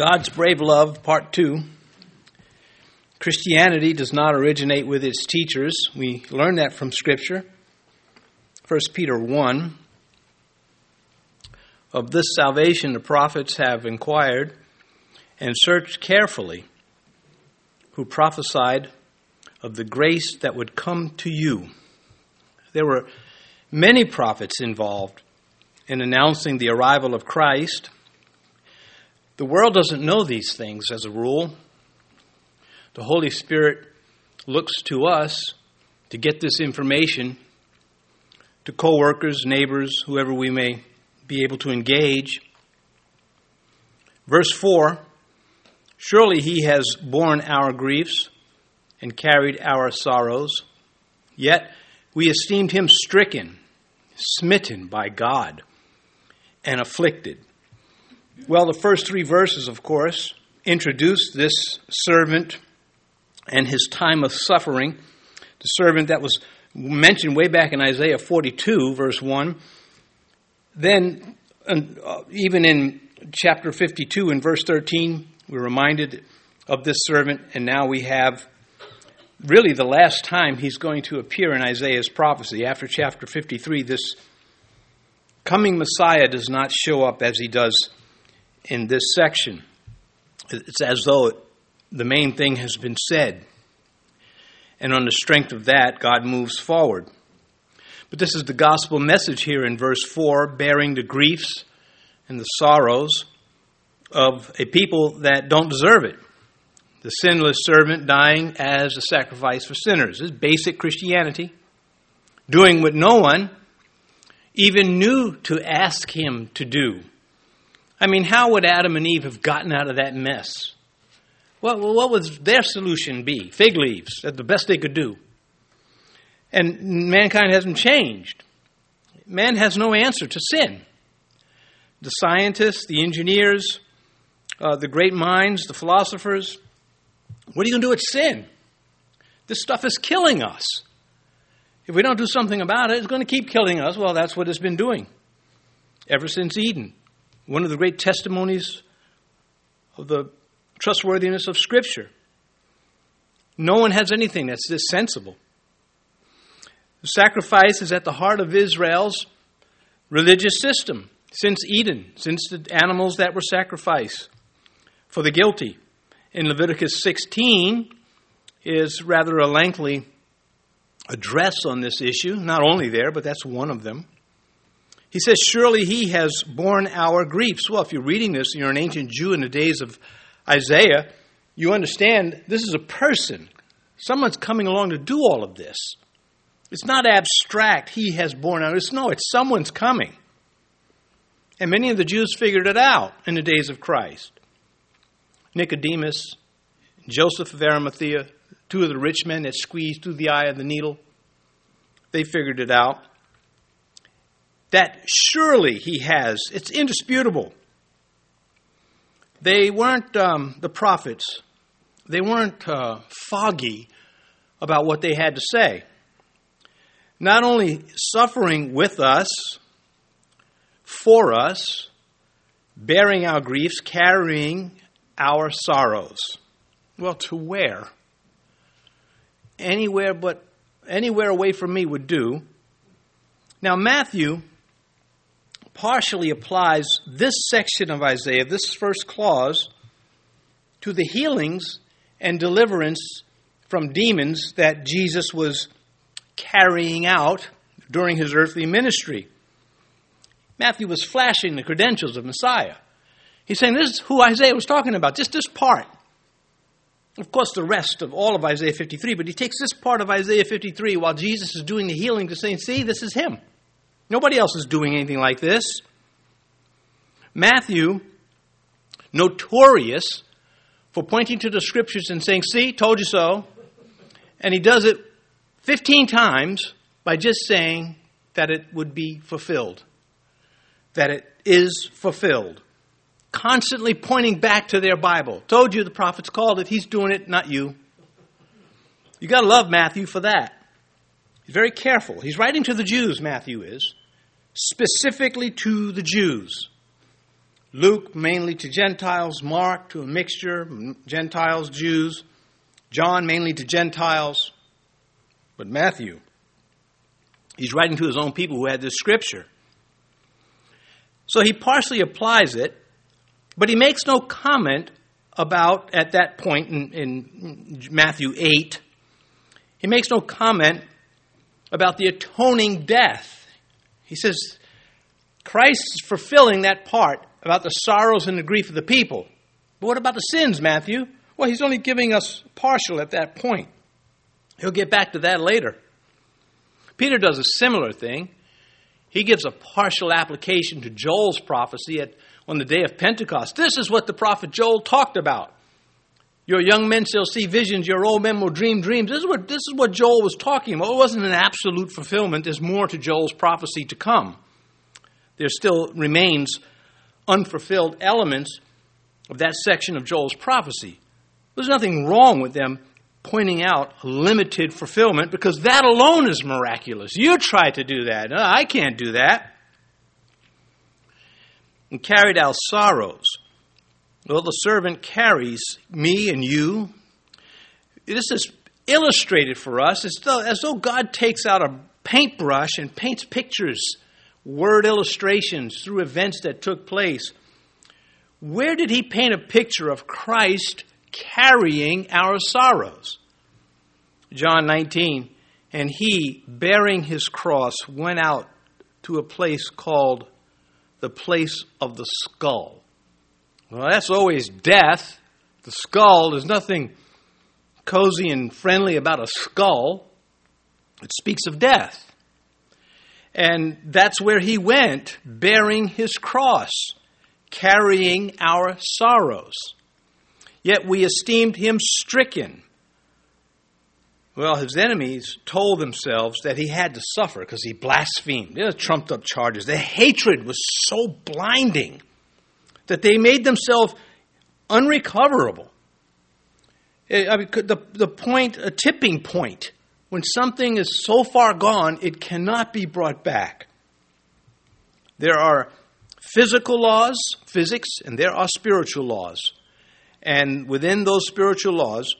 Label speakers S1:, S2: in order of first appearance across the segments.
S1: God's Brave Love, Part 2. Christianity does not originate with its teachers. We learn that from Scripture. 1 Peter 1. Of this salvation the prophets have inquired and searched carefully, who prophesied of the grace that would come to you. There were many prophets involved in announcing the arrival of Christ the world doesn't know these things as a rule. The Holy Spirit looks to us to get this information to coworkers, neighbors, whoever we may be able to engage. Verse 4 Surely he has borne our griefs and carried our sorrows, yet we esteemed him stricken, smitten by God, and afflicted. Well, the first three verses, of course, introduce this servant and his time of suffering. The servant that was mentioned way back in Isaiah 42, verse 1. Then, uh, even in chapter 52 and verse 13, we're reminded of this servant, and now we have really the last time he's going to appear in Isaiah's prophecy. After chapter 53, this coming Messiah does not show up as he does in this section. It's as though the main thing has been said. And on the strength of that, God moves forward. But this is the gospel message here in verse 4 bearing the griefs and the sorrows of a people that don't deserve it. The sinless servant dying as a sacrifice for sinners. This is basic Christianity. Doing what no one even knew to ask him to do. I mean, how would Adam and Eve have gotten out of that mess? Well, what would their solution be? Fig leaves. That's the best they could do. And mankind hasn't changed. Man has no answer to sin. The scientists, the engineers, uh, the great minds, the philosophers, what are you going to do with sin? This stuff is killing us. If we don't do something about it, it's going to keep killing us. Well, that's what it's been doing ever since Eden one of the great testimonies of the trustworthiness of Scripture. No one has anything that's this sensible. The sacrifice is at the heart of Israel's religious system since Eden, since the animals that were sacrificed for the guilty. In Leviticus 16 is rather a lengthy address on this issue, not only there, but that's one of them. He says, Surely he has borne our griefs. Well, if you're reading this you're an ancient Jew in the days of Isaiah, you understand this is a person. Someone's coming along to do all of this. It's not abstract, he has borne our. It's, no, it's someone's coming. And many of the Jews figured it out in the days of Christ. Nicodemus, Joseph of Arimathea, two of the rich men that squeezed through the eye of the needle, they figured it out that surely he has. It's indisputable. They weren't um, the prophets, they weren't uh, foggy about what they had to say. Not only suffering with us, for us, bearing our griefs, carrying our sorrows. Well, to where? Anywhere but anywhere away from me would do. Now, Matthew partially applies this section of Isaiah, this first clause, to the healings and deliverance from demons that Jesus was carrying out during his earthly ministry. Matthew was flashing the credentials of Messiah. He's saying this is who Isaiah was talking about, just this part. Of course, the rest of all of Isaiah 53, but he takes this part of Isaiah 53 while Jesus is doing the healing to say, see, this is him. Nobody else is doing anything like this. Matthew, notorious for pointing to the scriptures and saying, See, told you so. And he does it 15 times by just saying that it would be fulfilled, that it is fulfilled. Constantly pointing back to their Bible. Told you the prophets called it, he's doing it, not you. You got to love Matthew for that. He's very careful. He's writing to the Jews, Matthew is specifically to the Jews. Luke mainly to Gentiles, Mark to a mixture, Gentiles, Jews, John mainly to Gentiles, but Matthew, he's writing to his own people who had this scripture. So he partially applies it, but he makes no comment about, at that point in, in Matthew 8, he makes no comment about the atoning death. He says, Christ is fulfilling that part about the sorrows and the grief of the people. But what about the sins, Matthew? Well, he's only giving us partial at that point. He'll get back to that later. Peter does a similar thing. He gives a partial application to Joel's prophecy at, on the day of Pentecost. This is what the prophet Joel talked about. Your young men shall see visions, your old men will dream dreams. This is what, this is what Joel was talking about. It wasn't an absolute fulfillment, there's more to Joel's prophecy to come. There still remains unfulfilled elements of that section of Joel's prophecy. There's nothing wrong with them pointing out limited fulfillment because that alone is miraculous. You try to do that. I can't do that. And carried our sorrows. Well, the servant carries me and you. This is illustrated for us as though, as though God takes out a paintbrush and paints pictures, word illustrations through events that took place. Where did he paint a picture of Christ carrying our sorrows? John 19, and he, bearing his cross, went out to a place called the place of the skull well, that's always death. The skull, there's nothing cozy and friendly about a skull. It speaks of death. And that's where he went, bearing his cross, carrying our sorrows. Yet we esteemed him stricken. Well, his enemies told themselves that he had to suffer because he blasphemed. They trumped up charges. The hatred was so blinding that they made themselves unrecoverable. Eh, I mean, the, the point, a tipping point, when something is so far gone, it cannot be brought back. There are physical laws, physics, and there are spiritual laws. And within those spiritual laws,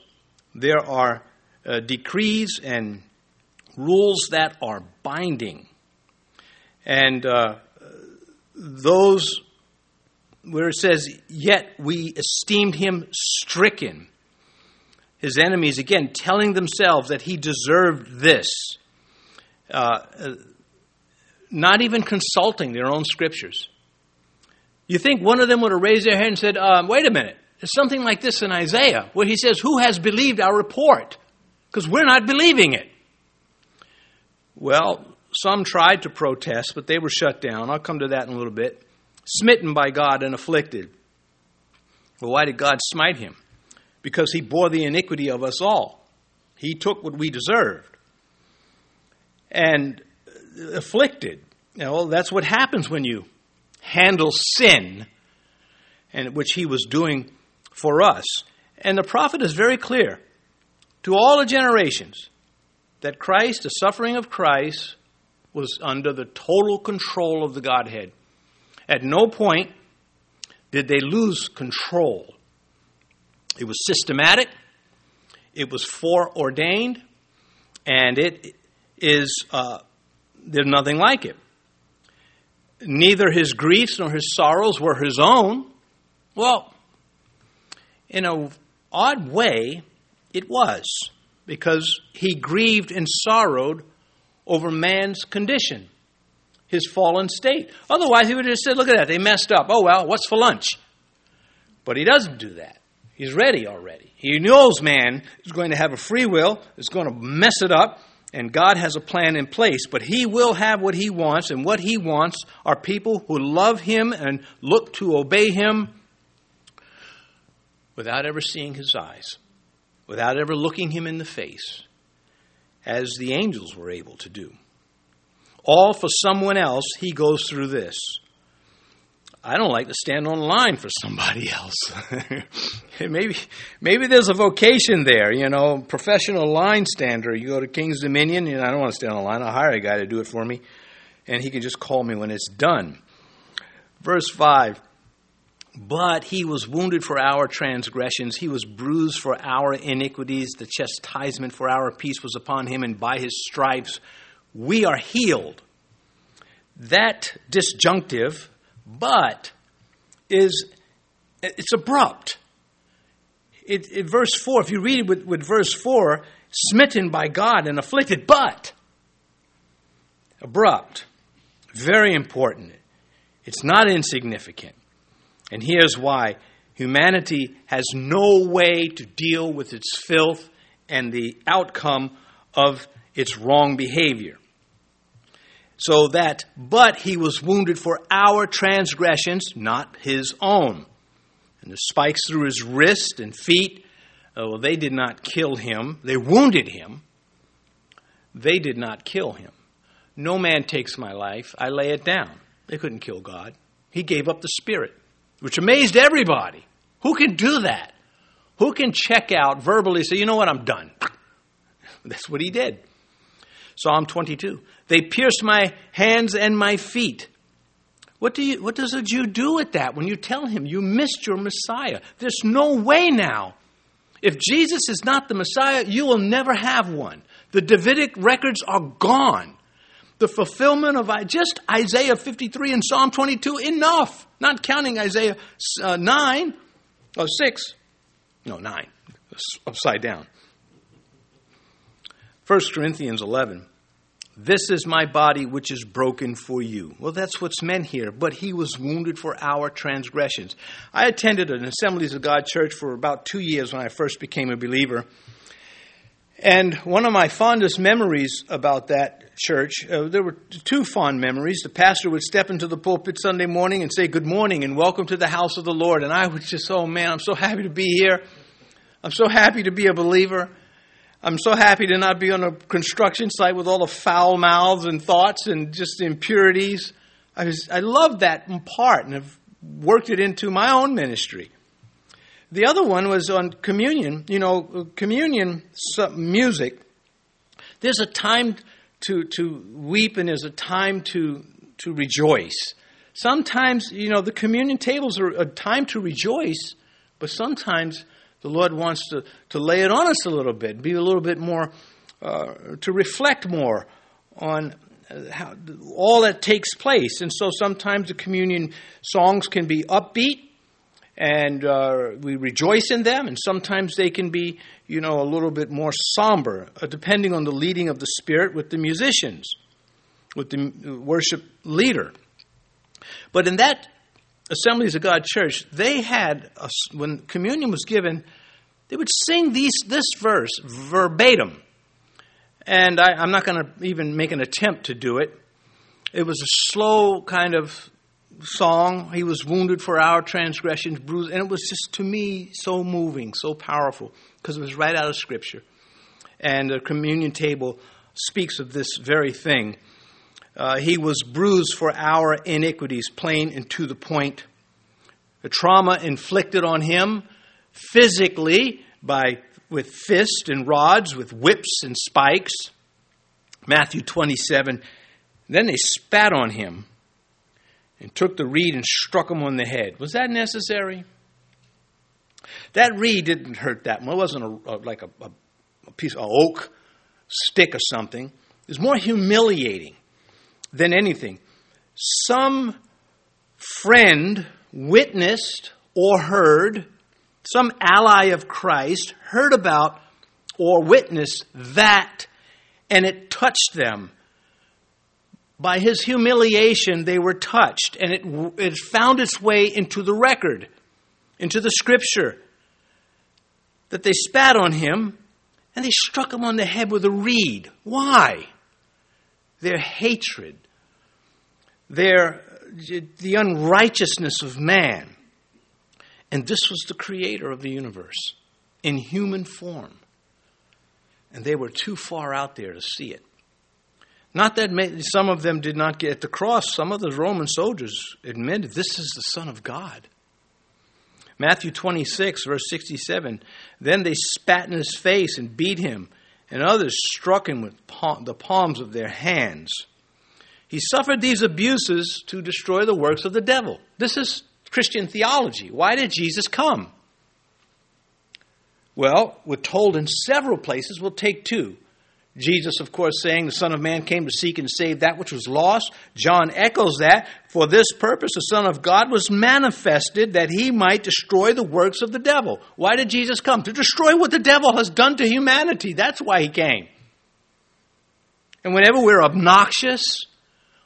S1: there are uh, decrees and rules that are binding. And uh, those where it says, Yet we esteemed him stricken. His enemies, again, telling themselves that he deserved this. Uh, not even consulting their own scriptures. You think one of them would have raised their hand and said, um, Wait a minute, there's something like this in Isaiah where he says, Who has believed our report? Because we're not believing it. Well, some tried to protest, but they were shut down. I'll come to that in a little bit smitten by God and afflicted. Well, why did God smite him? Because he bore the iniquity of us all. He took what we deserved. And uh, afflicted. You know, that's what happens when you handle sin, and which he was doing for us. And the prophet is very clear to all the generations that Christ, the suffering of Christ, was under the total control of the Godhead. At no point did they lose control. It was systematic, it was foreordained, and it is, uh, there's nothing like it. Neither his griefs nor his sorrows were his own. Well, in an odd way, it was, because he grieved and sorrowed over man's condition his fallen state. Otherwise, he would have just said, Look at that, they messed up. Oh, well, what's for lunch? But he doesn't do that. He's ready already. He knows man is going to have a free will, is going to mess it up, and God has a plan in place. But he will have what he wants, and what he wants are people who love him and look to obey him without ever seeing his eyes, without ever looking him in the face, as the angels were able to do all for someone else, he goes through this. I don't like to stand on line for somebody else. maybe, maybe there's a vocation there, you know, professional line stander. You go to King's Dominion, and I don't want to stand on line. I'll hire a guy to do it for me, and he can just call me when it's done. Verse 5 But he was wounded for our transgressions, he was bruised for our iniquities. The chastisement for our peace was upon him, and by his stripes we are healed. That disjunctive, but, is it's abrupt. It, it, verse 4, if you read it with, with verse 4, smitten by God and afflicted, but abrupt. Very important. It's not insignificant. And here's why humanity has no way to deal with its filth and the outcome of its wrong behavior. So that, but he was wounded for our transgressions, not his own. And the spikes through his wrist and feet, uh, well, they did not kill him. They wounded him. They did not kill him. No man takes my life. I lay it down. They couldn't kill God. He gave up the spirit which amazed everybody. Who can do that? Who can check out verbally, say, you know what, I'm done? That's what he did. Psalm 22. They pierced my hands and my feet. What, do you, what does a Jew do with that when you tell him you missed your Messiah? There's no way now. If Jesus is not the Messiah, you will never have one. The Davidic records are gone the fulfillment of just Isaiah 53 and Psalm 22 enough, not counting Isaiah uh, 9 or 6. No, 9. Upside down. 1 Corinthians 11. This is my body which is broken for you. Well, that's what's meant here. But he was wounded for our transgressions. I attended an Assemblies of God church for about two years when I first became a believer. And one of my fondest memories about that church, uh, there were two fond memories. The pastor would step into the pulpit Sunday morning and say, Good morning and welcome to the house of the Lord. And I would just, oh man, I'm so happy to be here. I'm so happy to be a believer. I'm so happy to not be on a construction site with all the foul mouths and thoughts and just impurities. I, was, I love that part and have worked it into my own ministry. The other one was on communion. You know, communion music. There's a time to, to weep and there's a time to, to rejoice. Sometimes, you know, the communion tables are a time to rejoice, but sometimes the Lord wants to, to lay it on us a little bit, be a little bit more, uh, to reflect more on how, all that takes place. And so sometimes the communion songs can be upbeat, and uh, we rejoice in them, and sometimes they can be, you know, a little bit more somber, uh, depending on the leading of the Spirit with the musicians, with the worship leader. But in that Assemblies of God church, they had, a, when communion was given, they would sing these, this verse verbatim. And I, I'm not going to even make an attempt to do it. It was a slow kind of song. He was wounded for our transgressions, bruised. And it was just, to me, so moving, so powerful, because it was right out of Scripture. And the communion table speaks of this very thing. Uh, he was bruised for our iniquities, plain and to the point. The trauma inflicted on him physically by with fists and rods, with whips and spikes. Matthew 27. Then they spat on him and took the reed and struck him on the head. Was that necessary? That reed didn't hurt that much. It wasn't a, a, like a, a, piece of oak stick or something. It was more humiliating than anything. Some friend witnessed or heard, some ally of Christ heard about or witnessed that, and it touched them by his humiliation, they were touched, and it, it found its way into the record, into the scripture, that they spat on him and they struck him on the head with a reed. Why? Their hatred, their, the unrighteousness of man. And this was the creator of the universe in human form. And they were too far out there to see it. Not that some of them did not get at the cross, some of the Roman soldiers admitted this is the Son of God. Matthew 26, verse 67 Then they spat in his face and beat him, and others struck him with the palms of their hands. He suffered these abuses to destroy the works of the devil. This is Christian theology. Why did Jesus come? Well, we're told in several places. We'll take two. Jesus, of course, saying the Son of Man came to seek and save that which was lost. John echoes that. For this purpose, the Son of God was manifested that he might destroy the works of the devil. Why did Jesus come? To destroy what the devil has done to humanity. That's why he came. And whenever we're obnoxious,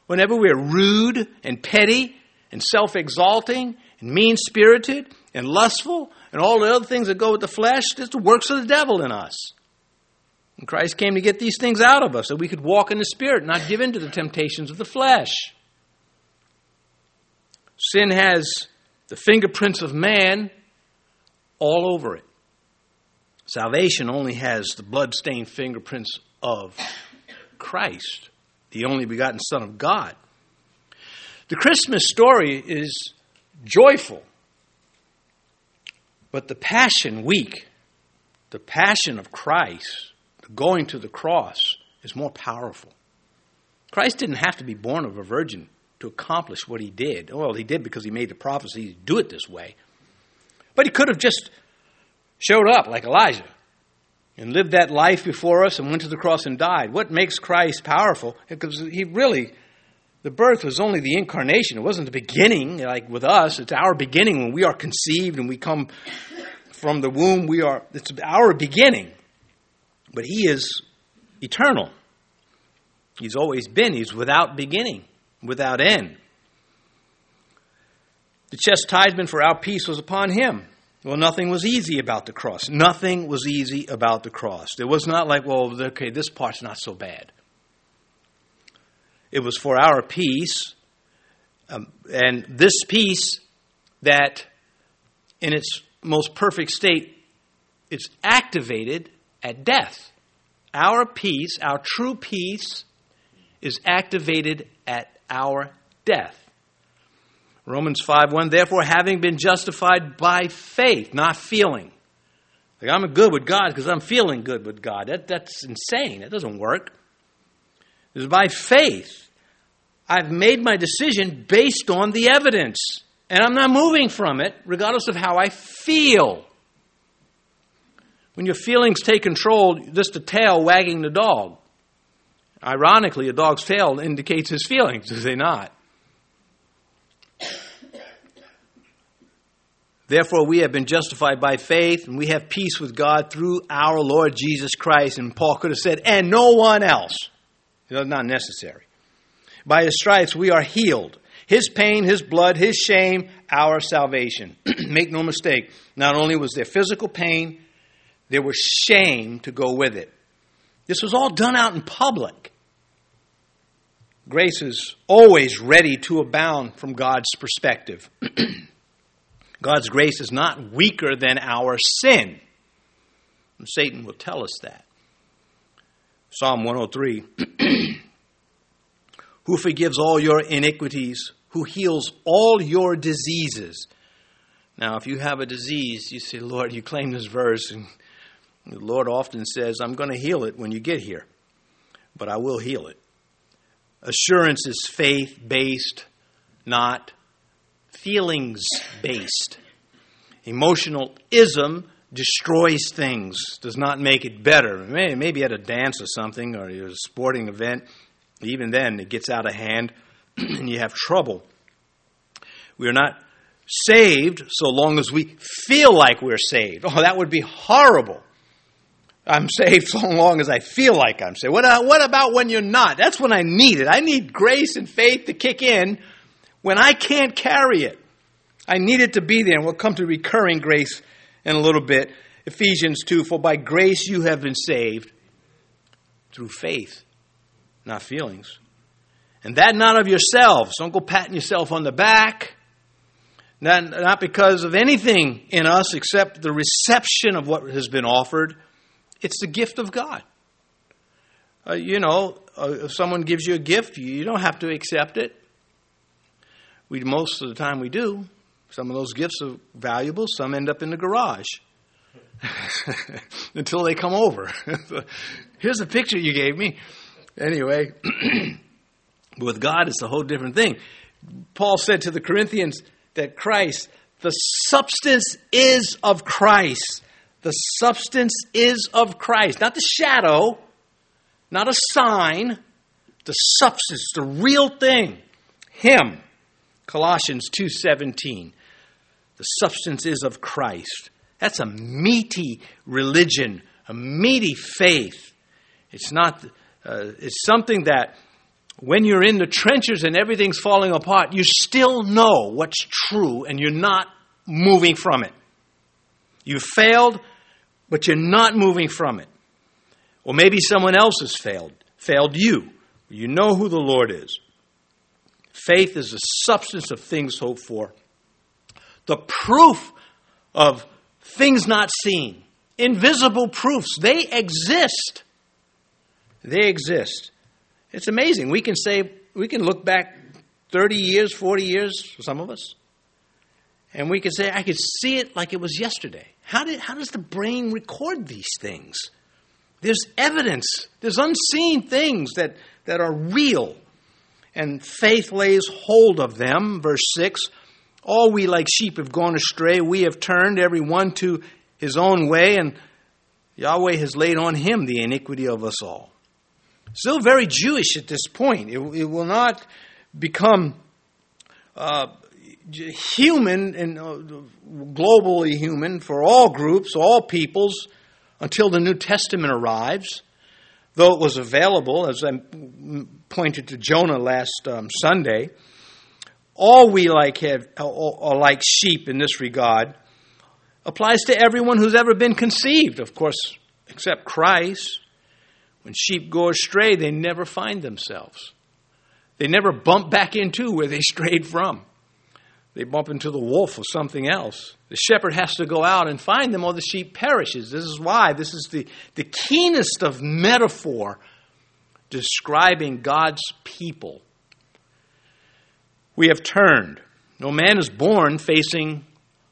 S1: whenever we're rude and petty and self exalting and mean spirited and lustful and all the other things that go with the flesh, it's the works of the devil in us. And Christ came to get these things out of us so we could walk in the Spirit, not give in to the temptations of the flesh. Sin has the fingerprints of man all over it. Salvation only has the blood-stained fingerprints of Christ, the only begotten Son of God. The Christmas story is joyful, but the Passion Week, the Passion of Christ, the going to the cross is more powerful. Christ didn't have to be born of a virgin to accomplish what he did. Well, he did because he made the prophecy do it this way. But he could have just showed up like Elijah and lived that life before us and went to the cross and died. What makes Christ powerful? Because he really, the birth was only the incarnation. It wasn't the beginning, like with us. It's our beginning when we are conceived and we come from the womb. We are, it's our beginning. But he is eternal. He's always been. He's without beginning, without end. The chastisement for our peace was upon him. Well, nothing was easy about the cross. Nothing was easy about the cross. It was not like, well, okay, this part's not so bad. It was for our peace, um, and this peace that, in its most perfect state, it's activated at death. Our peace, our true peace, is activated at our death. Romans 5 1, therefore, having been justified by faith, not feeling. Like, I'm good with God because I'm feeling good with God. That, that's insane. That doesn't work. It's by faith. I've made my decision based on the evidence, and I'm not moving from it, regardless of how I feel. When your feelings take control, just a tail wagging the dog. Ironically, a dog's tail indicates his feelings, does they not? Therefore, we have been justified by faith, and we have peace with God through our Lord Jesus Christ. And Paul could have said, and no one else. It's not necessary. By his stripes, we are healed. His pain, his blood, his shame, our salvation. Make no mistake, not only was there physical pain, there was shame to go with it. This was all done out in public. Grace is always ready to abound from God's perspective. God's grace is not weaker than our sin. And Satan will tell us that. Psalm 103 Who forgives all your iniquities, who heals all your diseases. Now, if you have a disease, you say, Lord, you claim this verse, and the Lord often says, I'm going to heal it when you get here, but I will heal it. Assurance is faith based, not feelings based. Emotionalism destroys things, does not make it better. Maybe at a dance or something, or a sporting event, even then it gets out of hand and you have trouble. We are not saved so long as we feel like we're saved. Oh, that would be horrible. I'm saved so long as I feel like I'm saved. What, uh, what about when you're not? That's when I need it. I need grace and faith to kick in when I can't carry it. I need it to be there, and we'll come to recurring grace in a little bit. Ephesians 2 For by grace you have been saved through faith, not feelings. And that not of yourselves. Don't go patting yourself on the back. Not, not because of anything in us except the reception of what has been offered it's the gift of God. Uh, you know, uh, if someone gives you a gift, you don't have to accept it. We most of the time we do. Some of those gifts are valuable. Some end up in the garage until they come over. Here's the picture you gave me. Anyway, with God, it's a whole different thing. Paul said to the Corinthians, that Christ, the substance is of Christ. The substance is of Christ, not the shadow, not a sign, the substance, the real thing. Him. Colossians 2:17. The substance is of Christ. That's a meaty religion, a meaty faith. It's not uh, it's something that when you're in the trenches and everything's falling apart, you still know what's true and you're not moving from it. You failed, but you're not moving from it. Or maybe someone else has failed, failed you. You know who the Lord is. Faith is the substance of things hoped for, the proof of things not seen, invisible proofs. They exist. They exist. It's amazing. We can say, we can look back 30 years, 40 years for some of us, and we can say, I could see it like it was yesterday. How, did, how does the brain record these things? There's evidence, there's unseen things that, that are real. And faith lays hold of them. Verse 6 All we like sheep have gone astray. We have turned every one to his own way, and Yahweh has laid on him the iniquity of us all. Still very Jewish at this point. It, it will not become uh, human and uh, globally human for all groups, all peoples, until the New Testament arrives. Though it was available, as I pointed to Jonah last um, Sunday, all we like have are like sheep in this regard applies to everyone who's ever been conceived, of course, except Christ. When sheep go astray, they never find themselves. They never bump back into where they strayed from. They bump into the wolf or something else. The shepherd has to go out and find them, or the sheep perishes. This is why. This is the, the keenest of metaphor describing God's people. We have turned. No man is born facing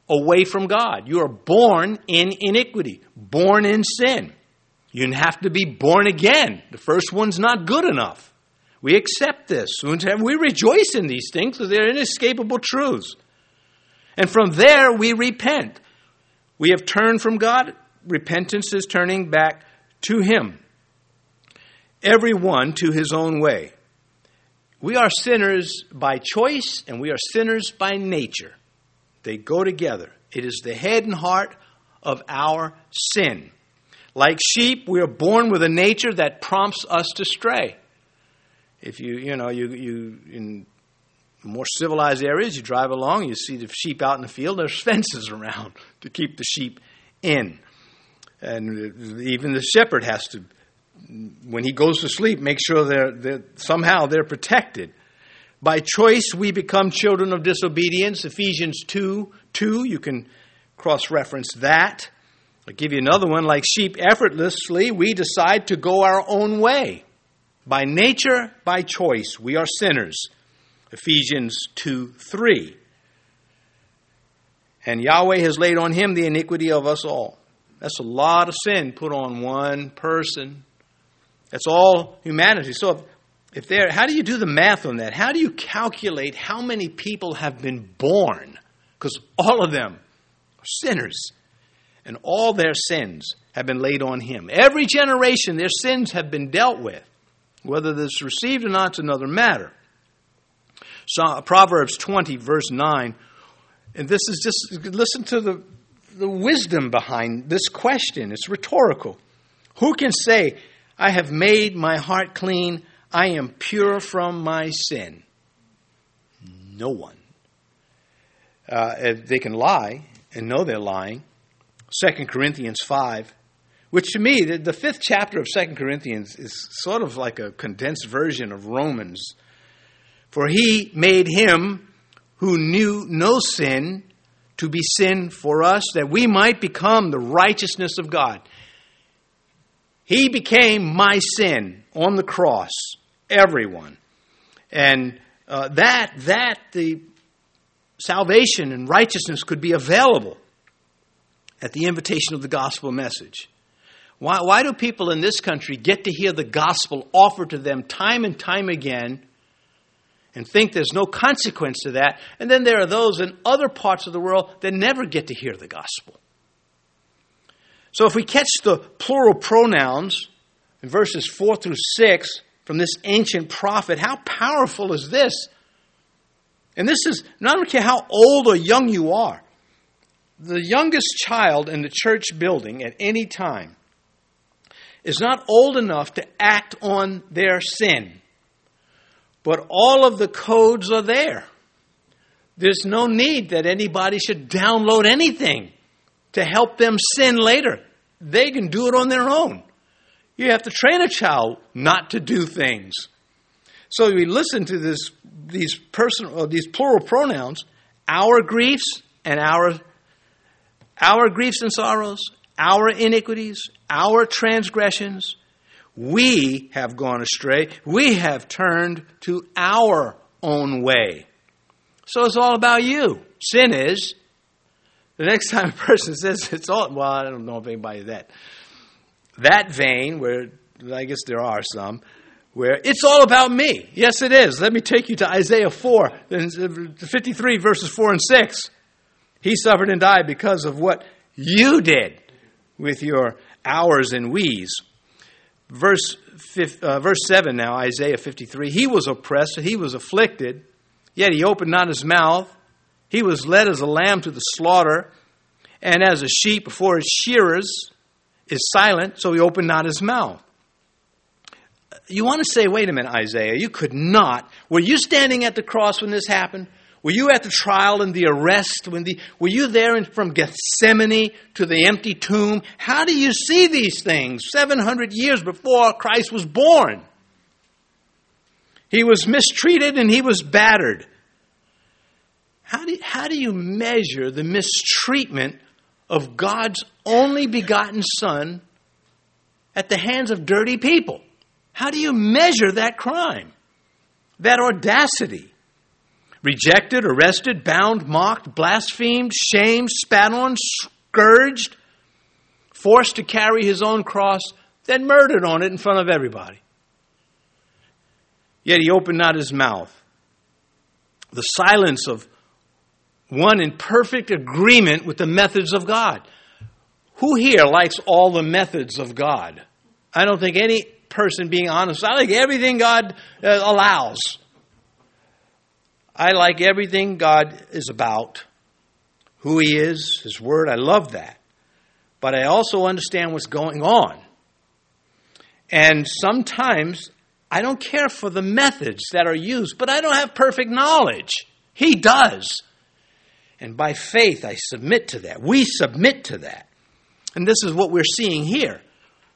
S1: away from God. You are born in iniquity, born in sin. You have to be born again. The first one's not good enough. We accept this. We rejoice in these things because they're inescapable truths. And from there, we repent. We have turned from God. Repentance is turning back to Him. Everyone to his own way. We are sinners by choice and we are sinners by nature. They go together. It is the head and heart of our sin. Like sheep, we are born with a nature that prompts us to stray. If you, you know, you, you in more civilized areas, you drive along, you see the sheep out in the field, there's fences around to keep the sheep in. And even the shepherd has to, when he goes to sleep, make sure they're, they're somehow they're protected. By choice, we become children of disobedience. Ephesians 2 2, you can cross reference that. I'll give you another one. Like sheep, effortlessly, we decide to go our own way. By nature, by choice, we are sinners. Ephesians 2 3. And Yahweh has laid on him the iniquity of us all. That's a lot of sin put on one person. That's all humanity. So, if, if there, how do you do the math on that? How do you calculate how many people have been born? Because all of them are sinners and all their sins have been laid on him. Every generation, their sins have been dealt with. Whether this is received or not is another matter. So, Proverbs 20, verse 9, and this is just, listen to the, the wisdom behind this question. It's rhetorical. Who can say, I have made my heart clean, I am pure from my sin? No one. Uh, they can lie and know they're lying 2 Corinthians 5, which to me, the, the fifth chapter of 2 Corinthians is sort of like a condensed version of Romans. For he made him who knew no sin to be sin for us, that we might become the righteousness of God. He became my sin on the cross, everyone. And uh, that, that the salvation and righteousness could be available at the invitation of the gospel message. Why, why do people in this country get to hear the gospel offered to them time and time again, and think there's no consequence to that. And then there are those in other parts of the world that never get to hear the gospel. So if we catch the plural pronouns in verses 4 through 6 from this ancient prophet, how powerful is this? And this is, I don't care how old or young you are, the youngest child in the church building at any time is not old enough to act on their sin. But all of the codes are there. There's no need that anybody should download anything to help them sin later. They can do it on their own. You have to train a child not to do things. So we listen to this, these personal, these plural pronouns, our griefs and our, our griefs and sorrows, our iniquities, our transgressions. We have gone astray. We have turned to our own way. So it's all about you. Sin is. The next time a person says it's all, well, I don't know if anybody that. That vein, where I guess there are some, where it's all about me. Yes, it is. Let me take you to Isaiah 4, uh, 53, verses 4 and 6. He suffered and died because of what you did with your hours and we's. Verse, uh, verse 7 now, Isaiah 53. He was oppressed, he was afflicted, yet he opened not his mouth. He was led as a lamb to the slaughter, and as a sheep before its shearers is silent, so he opened not his mouth. You want to say, wait a minute, Isaiah, you could not. Were you standing at the cross when this happened? Were you at the trial and the arrest? When the, were you there in, from Gethsemane to the empty tomb? How do you see these things 700 years before Christ was born? He was mistreated and he was battered. How do, how do you measure the mistreatment of God's only begotten Son at the hands of dirty people? How do you measure that crime, that audacity? Rejected, arrested, bound, mocked, blasphemed, shamed, spat on, scourged, forced to carry his own cross, then murdered on it in front of everybody. Yet he opened not his mouth. The silence of one in perfect agreement with the methods of God. Who here likes all the methods of God? I don't think any person being honest. I like everything God uh, allows. I like everything God is about, who He is, His Word. I love that. But I also understand what's going on. And sometimes I don't care for the methods that are used, but I don't have perfect knowledge. He does. And by faith, I submit to that. We submit to that. And this is what we're seeing here.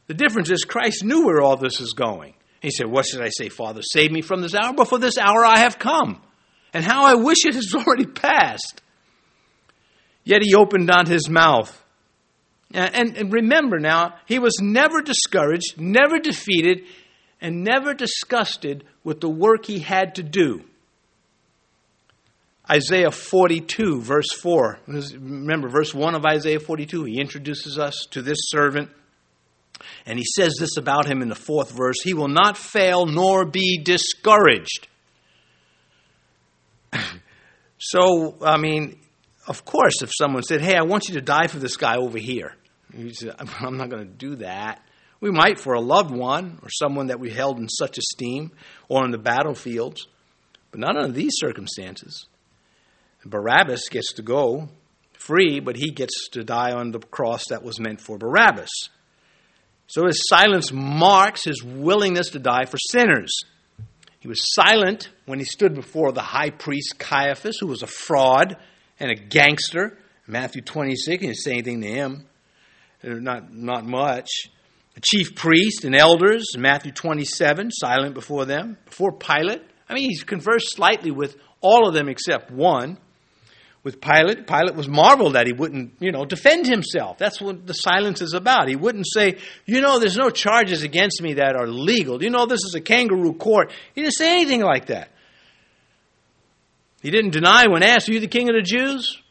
S1: The difference is Christ knew where all this is going. He said, What should I say, Father? Save me from this hour, but for this hour I have come and how I wish it has already passed. Yet he opened not his mouth. And, and, remember now, he was never discouraged, never defeated, and never disgusted with the work he had to do. Isaiah 42, verse 4. Remember, verse 1 of Isaiah 42, he introduces us to this servant. And he says this about him in the fourth verse He will not fail nor be discouraged. So, I mean, of course, if someone said, Hey, I want you to die for this guy over here, you say, I'm not going to do that. We might for a loved one or someone that we held in such esteem or on the battlefields, but not under these circumstances. Barabbas gets to go free, but he gets to die on the cross that was meant for Barabbas. So his silence marks his willingness to die for sinners. He was silent when he stood before the high priest Caiaphas, who was a fraud and a gangster. Matthew 26, he didn't say anything to him. Uh, not, not much. The chief priest and elders, Matthew 27, silent before them. Before Pilate, I mean, he conversed slightly with all of them except one with Pilate. Pilate was marveled that he wouldn't, you know, defend himself. That's what the silence is about. He wouldn't say, you know, there's no charges against me that are legal. You know, this is a kangaroo court. He didn't say anything like that. He didn't deny when asked, Are you the king of the Jews?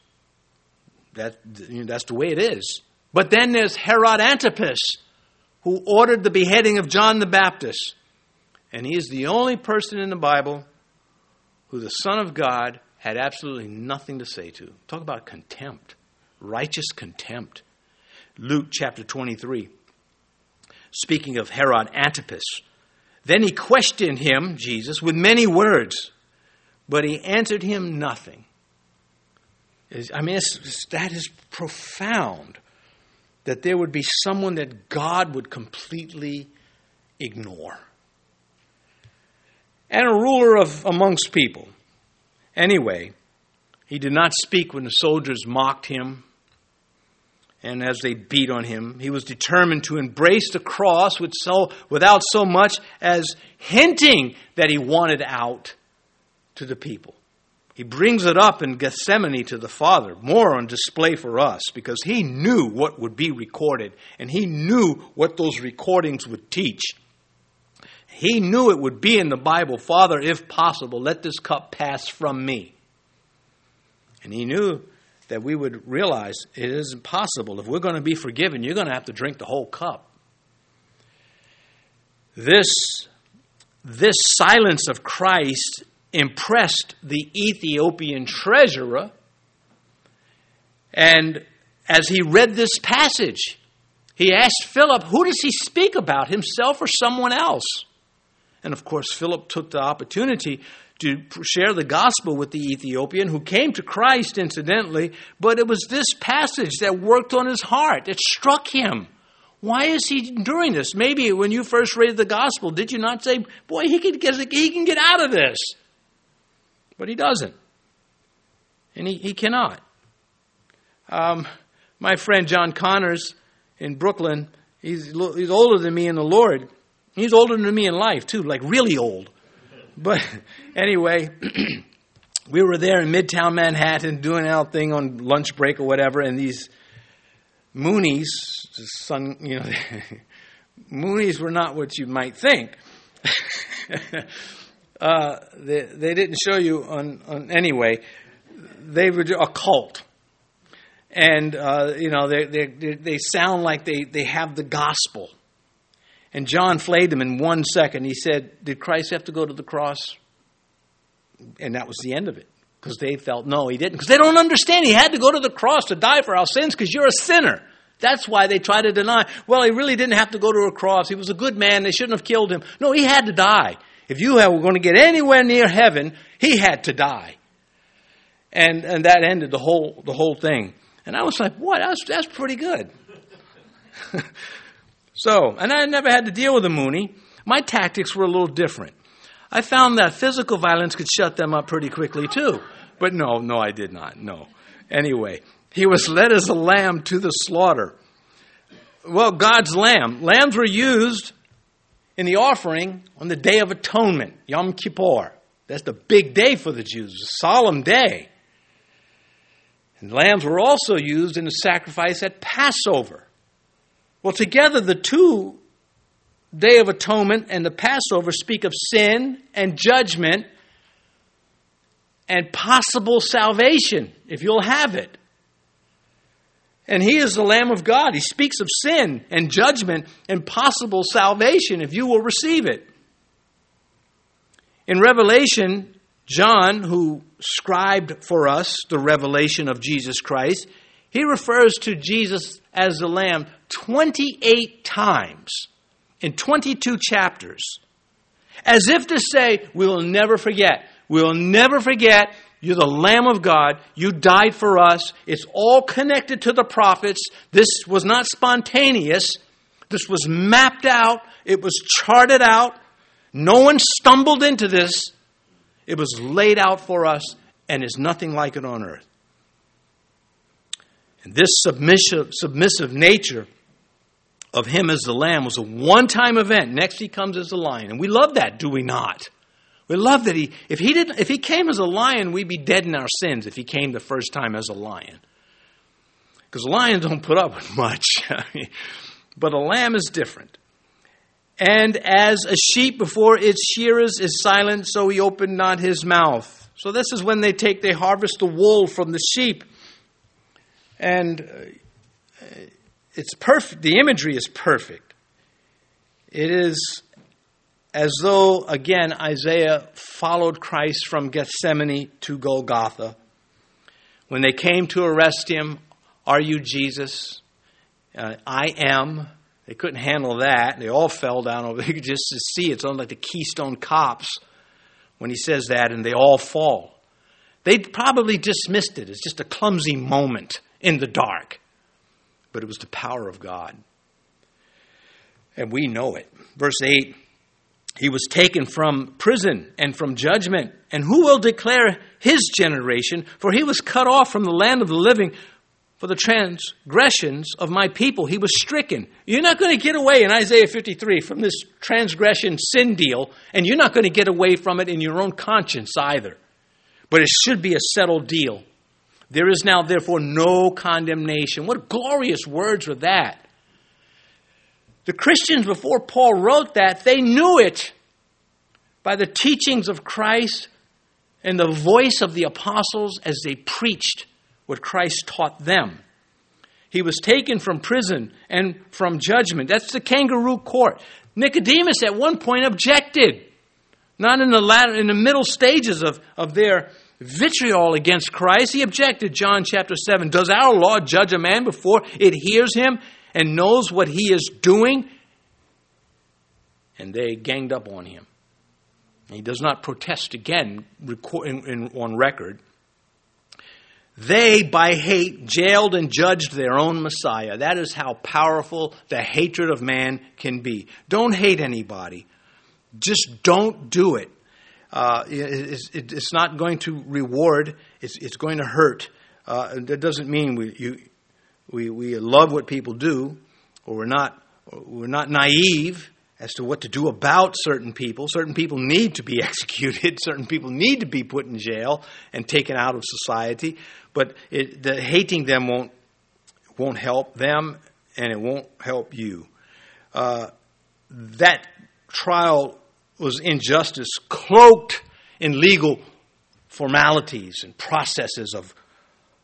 S1: That, you know, that's the way it is. But then there's Herod Antipas, who ordered the beheading of John the Baptist. And he is the only person in the Bible who the Son of God had absolutely nothing to say to. Talk about contempt, righteous contempt. Luke chapter 23, speaking of Herod Antipas. Then he questioned him, Jesus, with many words, but he answered him nothing. I mean, that is profound that there would be someone that God would completely ignore. And a ruler of amongst people. Anyway, he did not speak when the soldiers mocked him and as they beat on him. He was determined to embrace the cross with so, without so much as hinting that he wanted out to the people. He brings it up in Gethsemane to the Father, more on display for us, because he knew what would be recorded, and he knew what those recordings would teach. He knew it would be in the Bible Father, if possible, let this cup pass from me. And he knew that we would realize it isn't possible. If we're going to be forgiven, you're going to have to drink the whole cup. This, this silence of Christ impressed the Ethiopian treasurer. And as he read this passage, he asked Philip, Who does he speak about, himself or someone else? And of course, Philip took the opportunity to share the gospel with the Ethiopian who came to Christ, incidentally, but it was this passage that worked on his heart. It struck him. Why is he doing this? Maybe when you first read the gospel, did you not say, Boy, he can get, he can get out of this? But he doesn't. And he, he cannot. Um, my friend John Connors in Brooklyn, he's, he's older than me in the Lord. He's older than me in life, too, like really old. But anyway, we were there in Midtown Manhattan doing our thing on lunch break or whatever, and these Moonies, sun, you know, Moonies were not what you might think. uh, they, they didn't show you on, on anyway. They were a cult, and uh, you know they, they they sound like they they have the gospel. And John flayed them in one second. He said, "Did Christ have to go to the cross?" And that was the end of it because they felt no, he didn't because they don't understand. He had to go to the cross to die for our sins because you're a sinner. That's why they try to deny. Well, he really didn't have to go to a cross. He was a good man. They shouldn't have killed him. No, he had to die. If you were going to get anywhere near heaven, he had to die. And, and that ended the whole, the whole thing. And I was like, what? That's, that's pretty good. so, and I never had to deal with a Moonie. My tactics were a little different. I found that physical violence could shut them up pretty quickly, too. But no, no, I did not. No. Anyway, he was led as a lamb to the slaughter. Well, God's lamb. Lambs were used in the offering on the Day of Atonement, Yom Kippur. That's the big day for the Jews, a solemn day. And lambs were also used in the sacrifice at Passover. Well, together, the two Day of Atonement and the Passover speak of sin and judgment and possible salvation, if you'll have it. And he is the Lamb of God. He speaks of sin and judgment and possible salvation if you will receive it. In Revelation, John, who scribed for us the revelation of Jesus Christ, he refers to Jesus as the Lamb 28 times in 22 chapters, as if to say, We will never forget. We will never forget you're the Lamb of God. You died for us. It's all connected to the prophets. This was not spontaneous. This was mapped out. It was charted out. No one stumbled into this. It was laid out for us, and is nothing like it on earth. And this submissive, submissive nature of him as the lamb was a one time event. Next, he comes as the lion. And we love that, do we not? We love that he, if he didn't, if he came as a lion, we'd be dead in our sins if he came the first time as a lion. Because lions don't put up with much. but a lamb is different. And as a sheep before its shearers is silent, so he opened not his mouth. So this is when they take, they harvest the wool from the sheep. And uh, it's perfect. The imagery is perfect. It is as though, again, Isaiah followed Christ from Gethsemane to Golgotha. When they came to arrest him, Are you Jesus? Uh, I am. They couldn't handle that. They all fell down over there just to see. It's almost like the Keystone Cops when he says that, and they all fall. They probably dismissed it as just a clumsy moment in the dark, but it was the power of God. And we know it. Verse 8 He was taken from prison and from judgment. And who will declare his generation? For he was cut off from the land of the living for the transgressions of my people. He was stricken. You're not going to get away in Isaiah 53 from this transgression sin deal, and you're not going to get away from it in your own conscience either. But it should be a settled deal. There is now, therefore, no condemnation. What glorious words were that! The Christians before Paul wrote that, they knew it by the teachings of Christ and the voice of the apostles as they preached what Christ taught them. He was taken from prison and from judgment. That's the kangaroo court. Nicodemus at one point objected, not in the latter, in the middle stages of, of their vitriol against Christ. He objected, John chapter 7. Does our law judge a man before it hears him and knows what he is doing? And they ganged up on him. He does not protest again on record. They, by hate, jailed and judged their own Messiah. That is how powerful the hatred of man can be. Don't hate anybody. Just don't do it. Uh, it's, not going to reward, it's, it's going to hurt. Uh, that doesn't mean we, you, we, we love what people do, or we're not, we're not naive as to what to do about certain people. Certain people need to be executed, certain people need to be put in jail and taken out of society but it, the hating them won't won't help them, and it won't help you. Uh, that trial was injustice cloaked in legal formalities and processes of,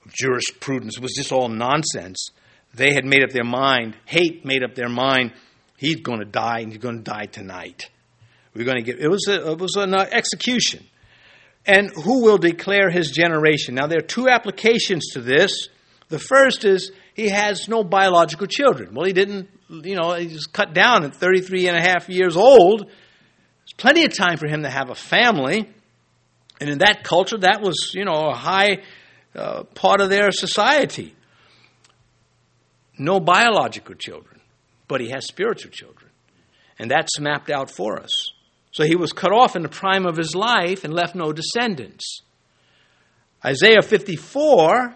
S1: jurisprudence. It was just all nonsense. They had made up their mind. Hate made up their mind. He's going to die, and he's going to die tonight. We're going to get. It was a, it was an uh, execution and who will declare his generation. Now, there are two applications to this. The first is he has no biological children. Well, he didn't, you know, he's cut down at 33 and a half years old. Plenty of time for him to have a family. And in that culture, that was, you know, a high uh, part of their society. No biological children, but he has spiritual children. And that's mapped out for us. So he was cut off in the prime of his life and left no descendants. Isaiah 54,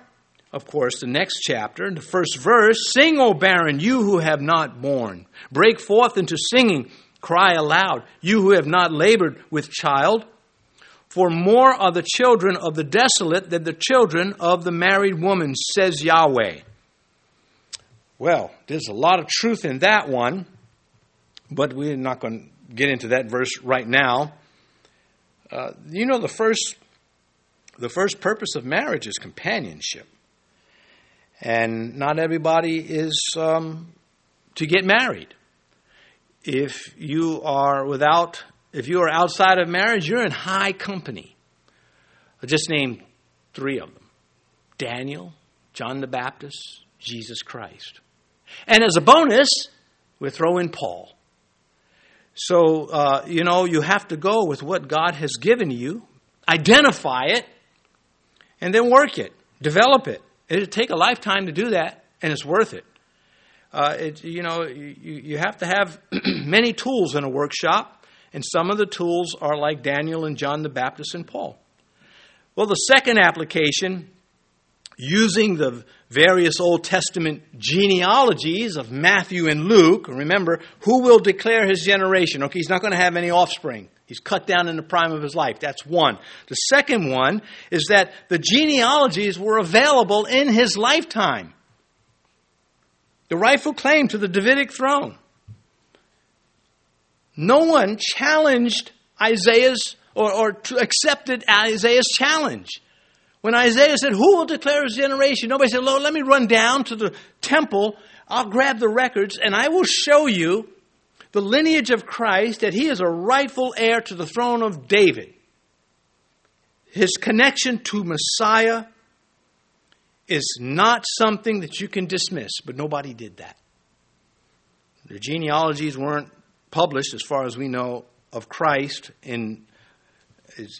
S1: of course, the next chapter, the first verse Sing, O barren, you who have not borne. Break forth into singing, cry aloud, you who have not labored with child. For more are the children of the desolate than the children of the married woman, says Yahweh. Well, there's a lot of truth in that one, but we're not going to get into that verse right now. Uh, you know, the first, the first purpose of marriage is companionship. And not everybody is um, to get married. If you are without, if you are outside of marriage, you're in high company. I'll just name three of them Daniel, John the Baptist, Jesus Christ. And as a bonus, we throw in Paul. So, uh, you know, you have to go with what God has given you, identify it, and then work it, develop it. It'll take a lifetime to do that, and it's worth it. Uh, it you know, you, you have to have many tools in a workshop, and some of the tools are like Daniel and John the Baptist and Paul. Well, the second application, using the various Old Testament genealogies of Matthew and Luke. Remember, who will declare his generation? Okay, he's not going to have any offspring. He's cut down in the prime of his life. That's one. The second one is that the genealogies were available in his lifetime. The rightful claim to the Davidic throne. No one challenged Isaiah's or, or accepted Isaiah's challenge. When Isaiah said, Who will declare his generation? Nobody said, Lord, let me run down to the temple. I'll grab the records and I will show you the lineage of Christ that he is a rightful heir to the throne of David. His connection to Messiah is not something that you can dismiss, but nobody did that. The genealogies weren't published, as far as we know, of Christ in,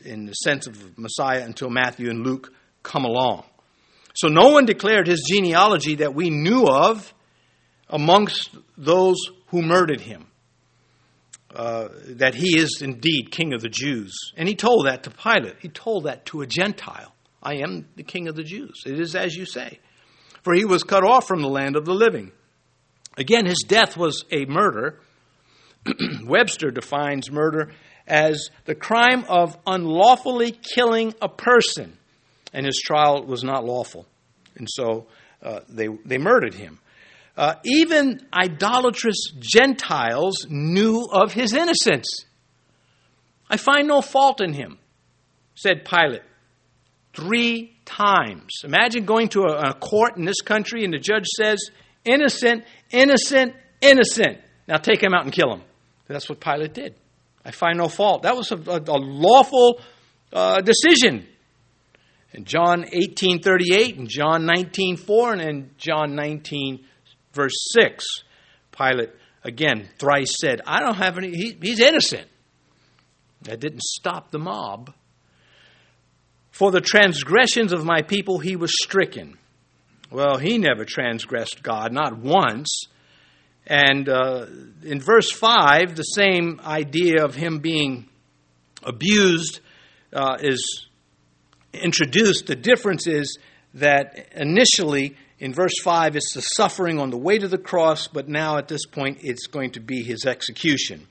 S1: in the sense of Messiah until Matthew and Luke come along. So no one declared his genealogy that we knew of amongst those who murdered him. Uh, that he is indeed king of the Jews. And he told that to Pilate. He told that to a Gentile. I am the king of the Jews. It is as you say. For he was cut off from the land of the living. Again, his death was a murder. Webster defines murder as the crime of unlawfully killing a person, and his trial was not lawful. And so uh, they, they murdered him. Uh, even idolatrous Gentiles knew of his innocence. I find no fault in him, said Pilate three times. Imagine going to a, a court in this country and the judge says, innocent, innocent, innocent. Now take him out and kill him. That's what Pilate did. I find no fault. That was a, a, a lawful uh, decision. In John 18:38 and John 19:4 and in John 19 verse 6, Pilate again thrice said, "I don't have any he, he's innocent." That didn't stop the mob. For the transgressions of my people he was stricken. Well, he never transgressed God, not once. And uh, in verse 5, the same idea of him being abused uh, is introduced. The difference is that initially in verse 5 it's the suffering on the way to the cross, but now at this point it's going to be his execution,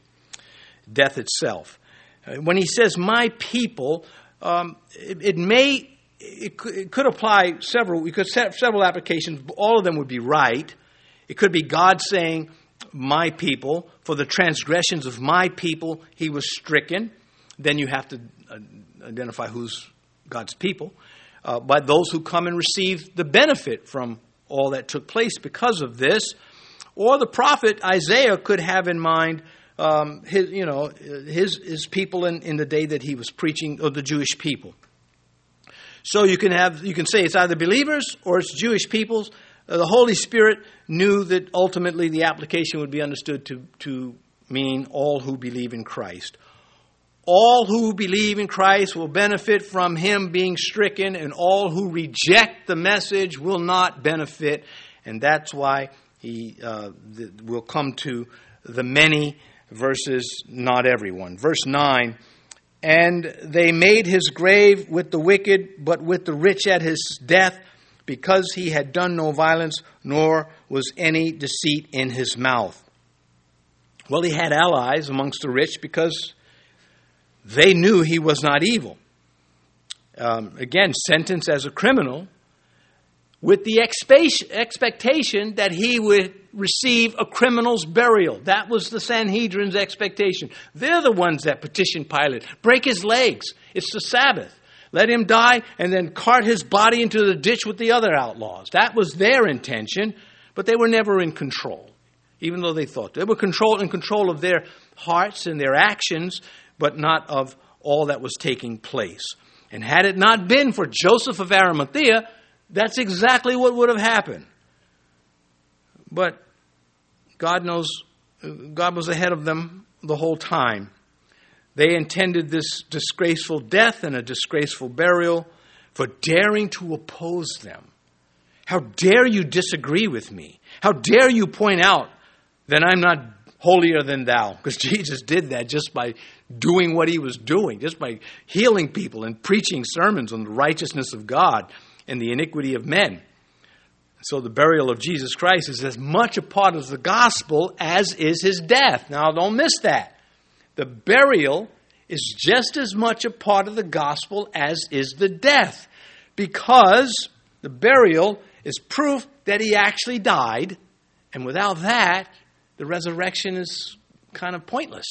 S1: death itself. Uh, when he says, My people, um, it, it, may. It could, it could apply several. We could set several applications. All of them would be right. It could be God saying, My people, for the transgressions of my people, he was stricken. Then you have to uh, identify who's God's people. Uh, by those who come and receive the benefit from all that took place because of this. Or the prophet Isaiah could have in mind um, his, you know, his, his people in, in the day that he was preaching, or the Jewish people. So you can have, you can say it's either believers or it's Jewish peoples. Uh, the Holy Spirit knew that ultimately the application would be understood to, to mean all who believe in Christ. All who believe in Christ will benefit from him being stricken, and all who reject the message will not benefit. And that's why he uh, will come to the many versus not everyone. Verse 9 And they made his grave with the wicked, but with the rich at his death, because he had done no violence, nor was any deceit in his mouth. Well, he had allies amongst the rich because they knew he was not evil. Um, again, sentenced as a criminal with the expectation that he would receive a criminal's burial. That was the Sanhedrin's expectation. They're the ones that petitioned Pilate. Break his legs. It's the Sabbath. Let him die and then cart his body into the ditch with the other outlaws. That was their intention, but they were never in control, even though they thought. They were control, in control of their hearts and their actions, but not of all that was taking place. And had it not been for Joseph of Arimathea, that's exactly what would have happened. But God knows, God was ahead of them the whole time. They intended this disgraceful death and a disgraceful burial for daring to oppose them. How dare you disagree with me? How dare you point out that I'm not holier than thou? Because Jesus did that just by doing what he was doing, just by healing people and preaching sermons on the righteousness of God and the iniquity of men. So the burial of Jesus Christ is as much a part of the gospel as is his death. Now, don't miss that. The burial is just as much a part of the gospel as is the death, because the burial is proof that he actually died, and without that, the resurrection is kind of pointless.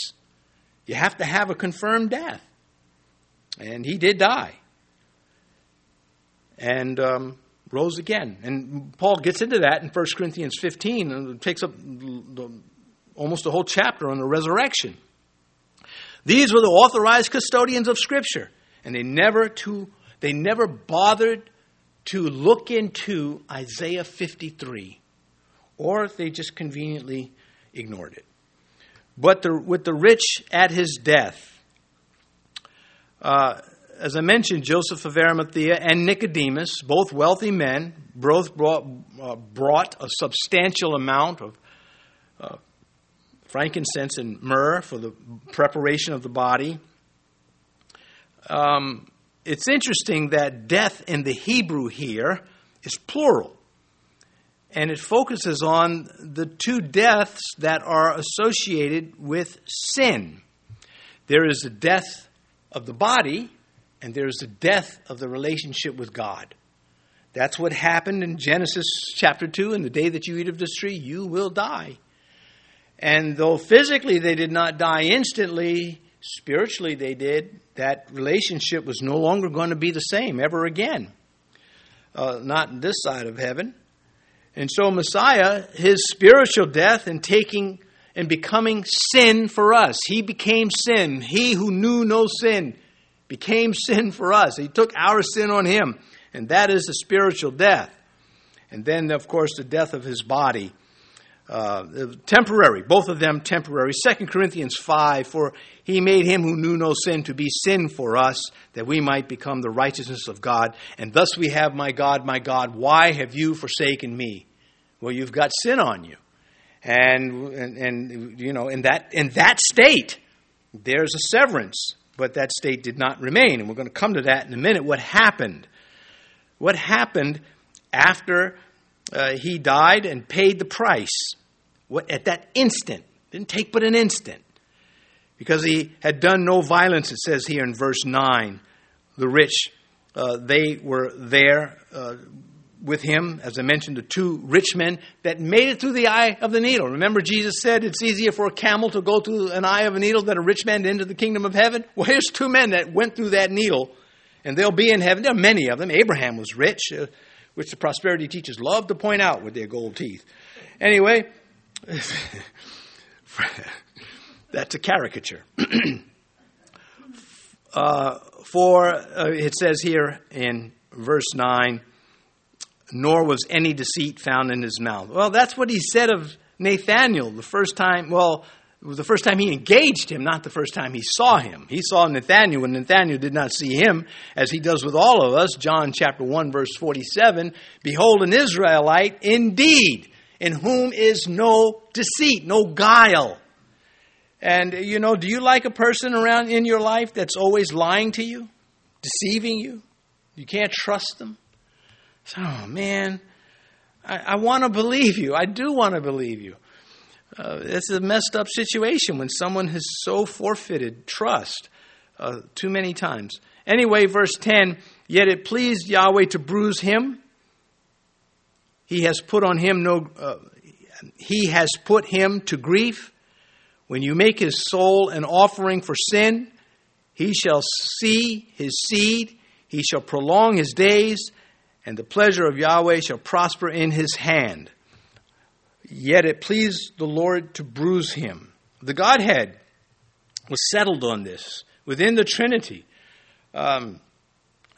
S1: You have to have a confirmed death. And he did die. And um, rose again. And Paul gets into that in 1 Corinthians 15 and takes up the almost a whole chapter on the resurrection. These were the authorized custodians of Scripture, and they never to they never bothered to look into Isaiah 53, or they just conveniently ignored it. But the, with the rich at his death, uh, as I mentioned, Joseph of Arimathea and Nicodemus, both wealthy men, both brought, uh, brought a substantial amount of uh, frankincense and myrrh for the preparation of the body. Um, it's interesting that death in the Hebrew here is plural. And it focuses on the two deaths that are associated with sin. There is the death of the body, and there is the death of the relationship with God. That's what happened in Genesis chapter 2. In the day that you eat of this tree, you will die. And though physically they did not die instantly, spiritually they did. That relationship was no longer going to be the same ever again. Uh, not this side of heaven. And so Messiah, his spiritual death and taking and becoming sin for us. He became sin. He who knew no sin became sin for us. He took our sin on him. And that is the spiritual death. And then, of course, the death of his body uh, temporary, both of them temporary. 2 Corinthians 5 For he made him who knew no sin to be sin for us, that we might become the righteousness of God. And thus we have, My God, my God, why have you forsaken me? Well, you've got sin on you. And, and, and you know, in that, in that state, there's a severance, but that state did not remain. And we're going to come to that in a minute. What happened? What happened after uh, he died and paid the price what, at that instant. Didn't take but an instant. Because he had done no violence, it says here in verse 9. The rich, uh, they were there uh, with him, as I mentioned, the two rich men that made it through the eye of the needle. Remember, Jesus said it's easier for a camel to go through an eye of a needle than a rich man to enter the kingdom of heaven? Well, here's two men that went through that needle, and they'll be in heaven. There are many of them. Abraham was rich. Uh, which the prosperity teachers love to point out with their gold teeth. Anyway, that's a caricature. uh, for uh, it says here in verse 9, nor was any deceit found in his mouth. Well, that's what he said of Nathanael the first time. Well, the first time he engaged him, not the first time he saw him. He saw Nathanael, and Nathanael did not see him, as he does with all of us. John chapter 1, verse 47 Behold, an Israelite indeed, in whom is no deceit, no guile. And, you know, do you like a person around in your life that's always lying to you, deceiving you? You can't trust them? So, oh, man, I, I want to believe you. I do want to believe you. Uh, it's a messed up situation when someone has so forfeited trust uh, too many times. Anyway, verse 10 Yet it pleased Yahweh to bruise him. He has put on him no, uh, he has put him to grief. When you make his soul an offering for sin, he shall see his seed, he shall prolong his days, and the pleasure of Yahweh shall prosper in his hand. Yet it pleased the Lord to bruise him. The Godhead was settled on this within the Trinity. Um,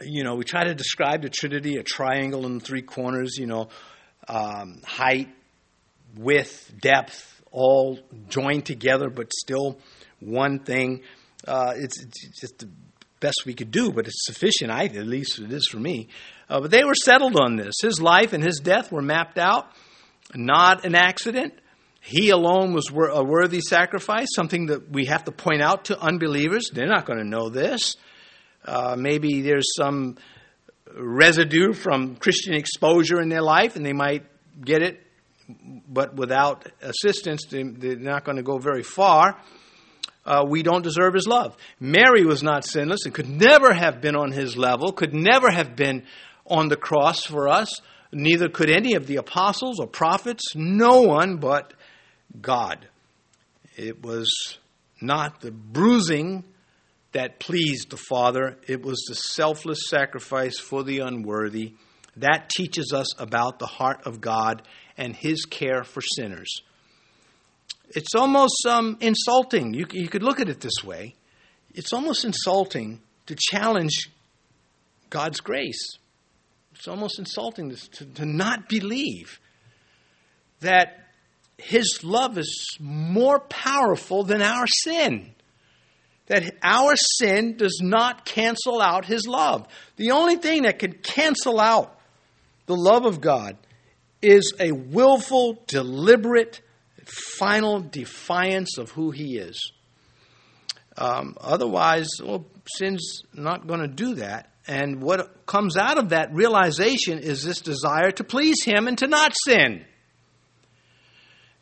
S1: you know, we try to describe the Trinity a triangle in three corners, you know, um, height, width, depth, all joined together, but still one thing. Uh, it's, it's, just best we could do, but it's sufficient, I, at least it is for me. Uh, but they were settled on this. His life and his death were mapped out not an accident. He alone was a worthy sacrifice, something that we have to point out to unbelievers. They're not going to know this. Uh, maybe there's some residue from Christian exposure in their life, and they might get it, but without assistance, they're not going to go very far. Uh, we don't deserve his love. Mary was not sinless and could never have been on his level, could never have been on the cross for us. Neither could any of the apostles or prophets, no one but God. It was not the bruising that pleased the Father, it was the selfless sacrifice for the unworthy. That teaches us about the heart of God and his care for sinners. It's almost um, insulting. You, you could look at it this way. It's almost insulting to challenge God's grace. It's almost insulting to, to, to not believe that His love is more powerful than our sin. That our sin does not cancel out His love. The only thing that can cancel out the love of God is a willful, deliberate, final defiance of who He is. Um, otherwise, well, sin's not going to do that. And what comes out of that realization is this desire to please Him and to not sin.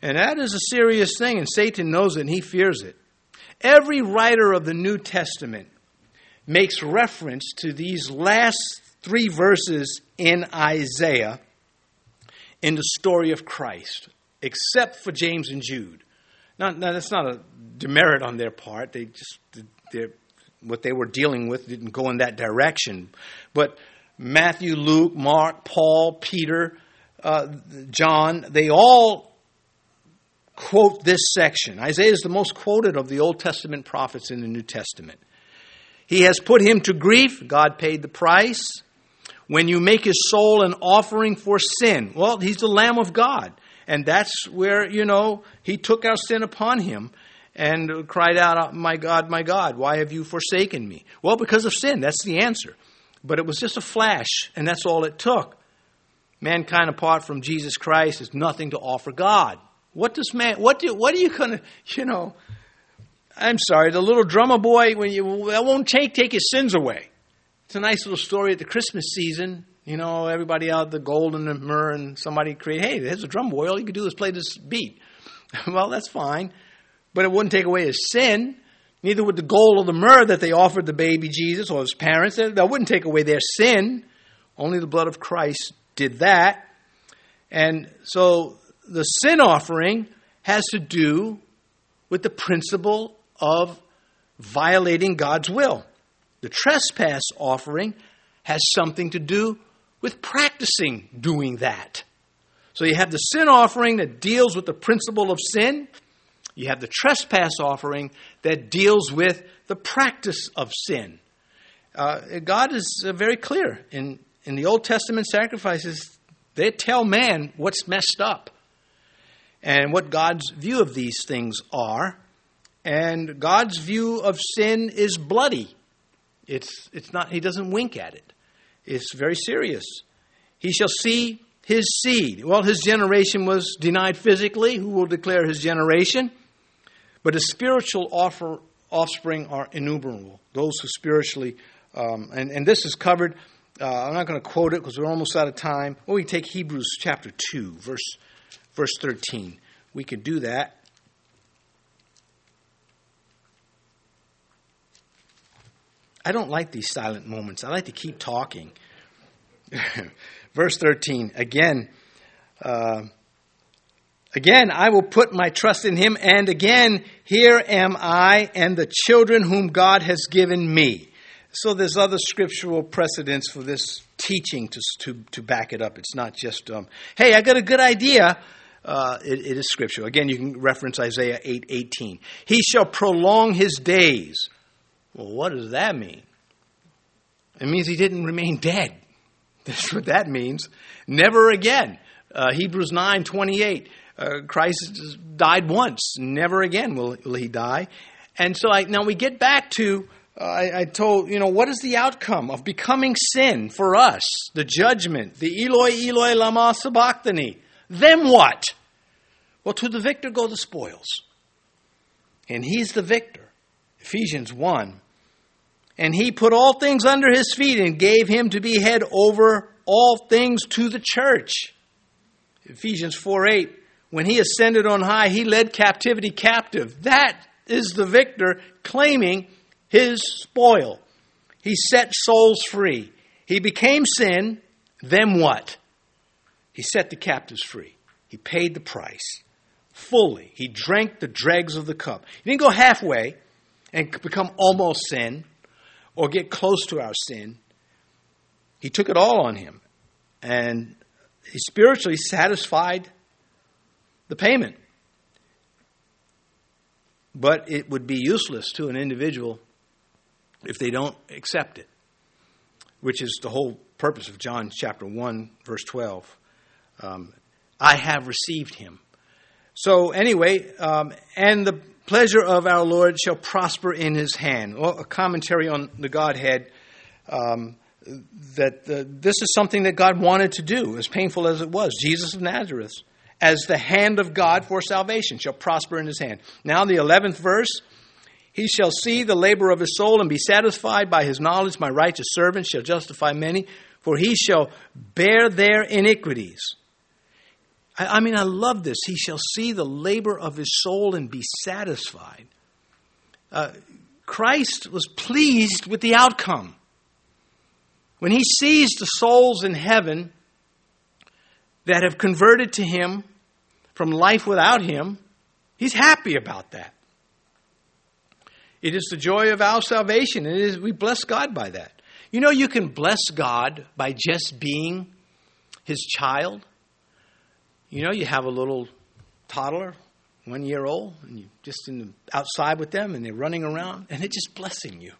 S1: And that is a serious thing, and Satan knows it and he fears it. Every writer of the New Testament makes reference to these last three verses in Isaiah in the story of Christ, except for James and Jude. Now, now that's not a demerit on their part. They just what they were dealing with didn't go in that direction. But Matthew, Luke, Mark, Paul, Peter, uh, John, they all quote this section. Isaiah is the most quoted of the Old Testament prophets in the New Testament. He has put him to grief. God paid the price. When you make his soul an offering for sin, well, he's the Lamb of God. And that's where, you know, he took our sin upon him and cried out, oh, My God, my God, why have you forsaken me? Well, because of sin. That's the answer. But it was just a flash, and that's all it took. Mankind apart from Jesus Christ is nothing to offer God. What does man, what do, what are you going to, you know, I'm sorry, the little drummer boy, when you, that won't take, take his sins away. It's a nice little story at the Christmas season. You know, everybody out the gold and the myrrh, and somebody create, hey, there's a drum boy. All you can do is play this beat. well, that's fine but it wouldn't take away his sin. Neither would the gold or the myrrh that they offered the baby Jesus or his parents. That wouldn't take away their sin. Only the blood of Christ did that. And so the sin offering has to do with the principle of violating God's will. The trespass offering has something to do with practicing doing that. So you have the sin offering that deals with the principle of sin, you have the trespass offering that deals with the practice of sin. Uh, God is uh, very clear in, in the Old Testament sacrifices, they tell man what's messed up and what God's view of these things are. And God's view of sin is bloody. It's, it's not, he doesn't wink at it. It's very serious. He shall see his seed. Well, his generation was denied physically. Who will declare his generation? But his spiritual offer, offspring are innumerable, those who spiritually, um, and, and this is covered. Uh, I'm not going to quote it because we're almost out of time. Or we take Hebrews chapter 2, verse, verse 13. We could do that. I don't like these silent moments. I like to keep talking. Verse 13, again, uh, Again, I will put my trust in him, and again, here am I and the children whom God has given me. So there's other scriptural precedents for this teaching to, to, to back it up. It's not just, um, hey, I got a good idea. Uh, it, it is scriptural. Again, you can reference Isaiah 8 18. He shall prolong his days. Well, what does that mean? It means he didn't remain dead. That's what that means. Never again. Uh, Hebrews 9 28 uh, Christ died once, never again will, will he die. And so I, now we get back to uh, I, I, told, you know, what is the outcome of becoming sin for us? The judgment, the Eloi, Eloi, lama sabachthani. Then what? Well, to the victor go the spoils. And he's the victor. Ephesians 1. And he put all things under his feet and gave him to be head over all things to the church. Ephesians 4 8 when he ascended on high, he led captivity captive. That is the victor claiming his spoil. He set souls free. He became sin. Then what? He set the captives free. He paid the price fully. He drank the dregs of the cup. He didn't go halfway and become almost sin or get close to our sin. He took it all on him. And he spiritually satisfied the payment. but it would be useless to an individual if they don't accept it, which is the whole purpose of John chapter 1, verse 12. Um, I have received him. So, anyway, um, and the pleasure of our Lord shall prosper in his hand. Well, a commentary on the Godhead um, that uh, this is something that God wanted to do, as painful as it was. Jesus of Nazareth, as the hand of God for salvation, shall prosper in his hand. Now, the 11th verse. He shall see the labor of his soul and be satisfied by his knowledge. My righteous servant shall justify many, for he shall bear their iniquities. I, I mean, I love this. He shall see the labor of his soul and be satisfied. Uh, Christ was pleased with the outcome. When he sees the souls in heaven that have converted to him from life without him, he's happy about that. It is the joy of our salvation, and is, we bless God by that. You know, you can bless God by just being his child. You know, you have a little toddler, one year old, and you're just in the, outside with them, and they're running around, and they're just blessing you.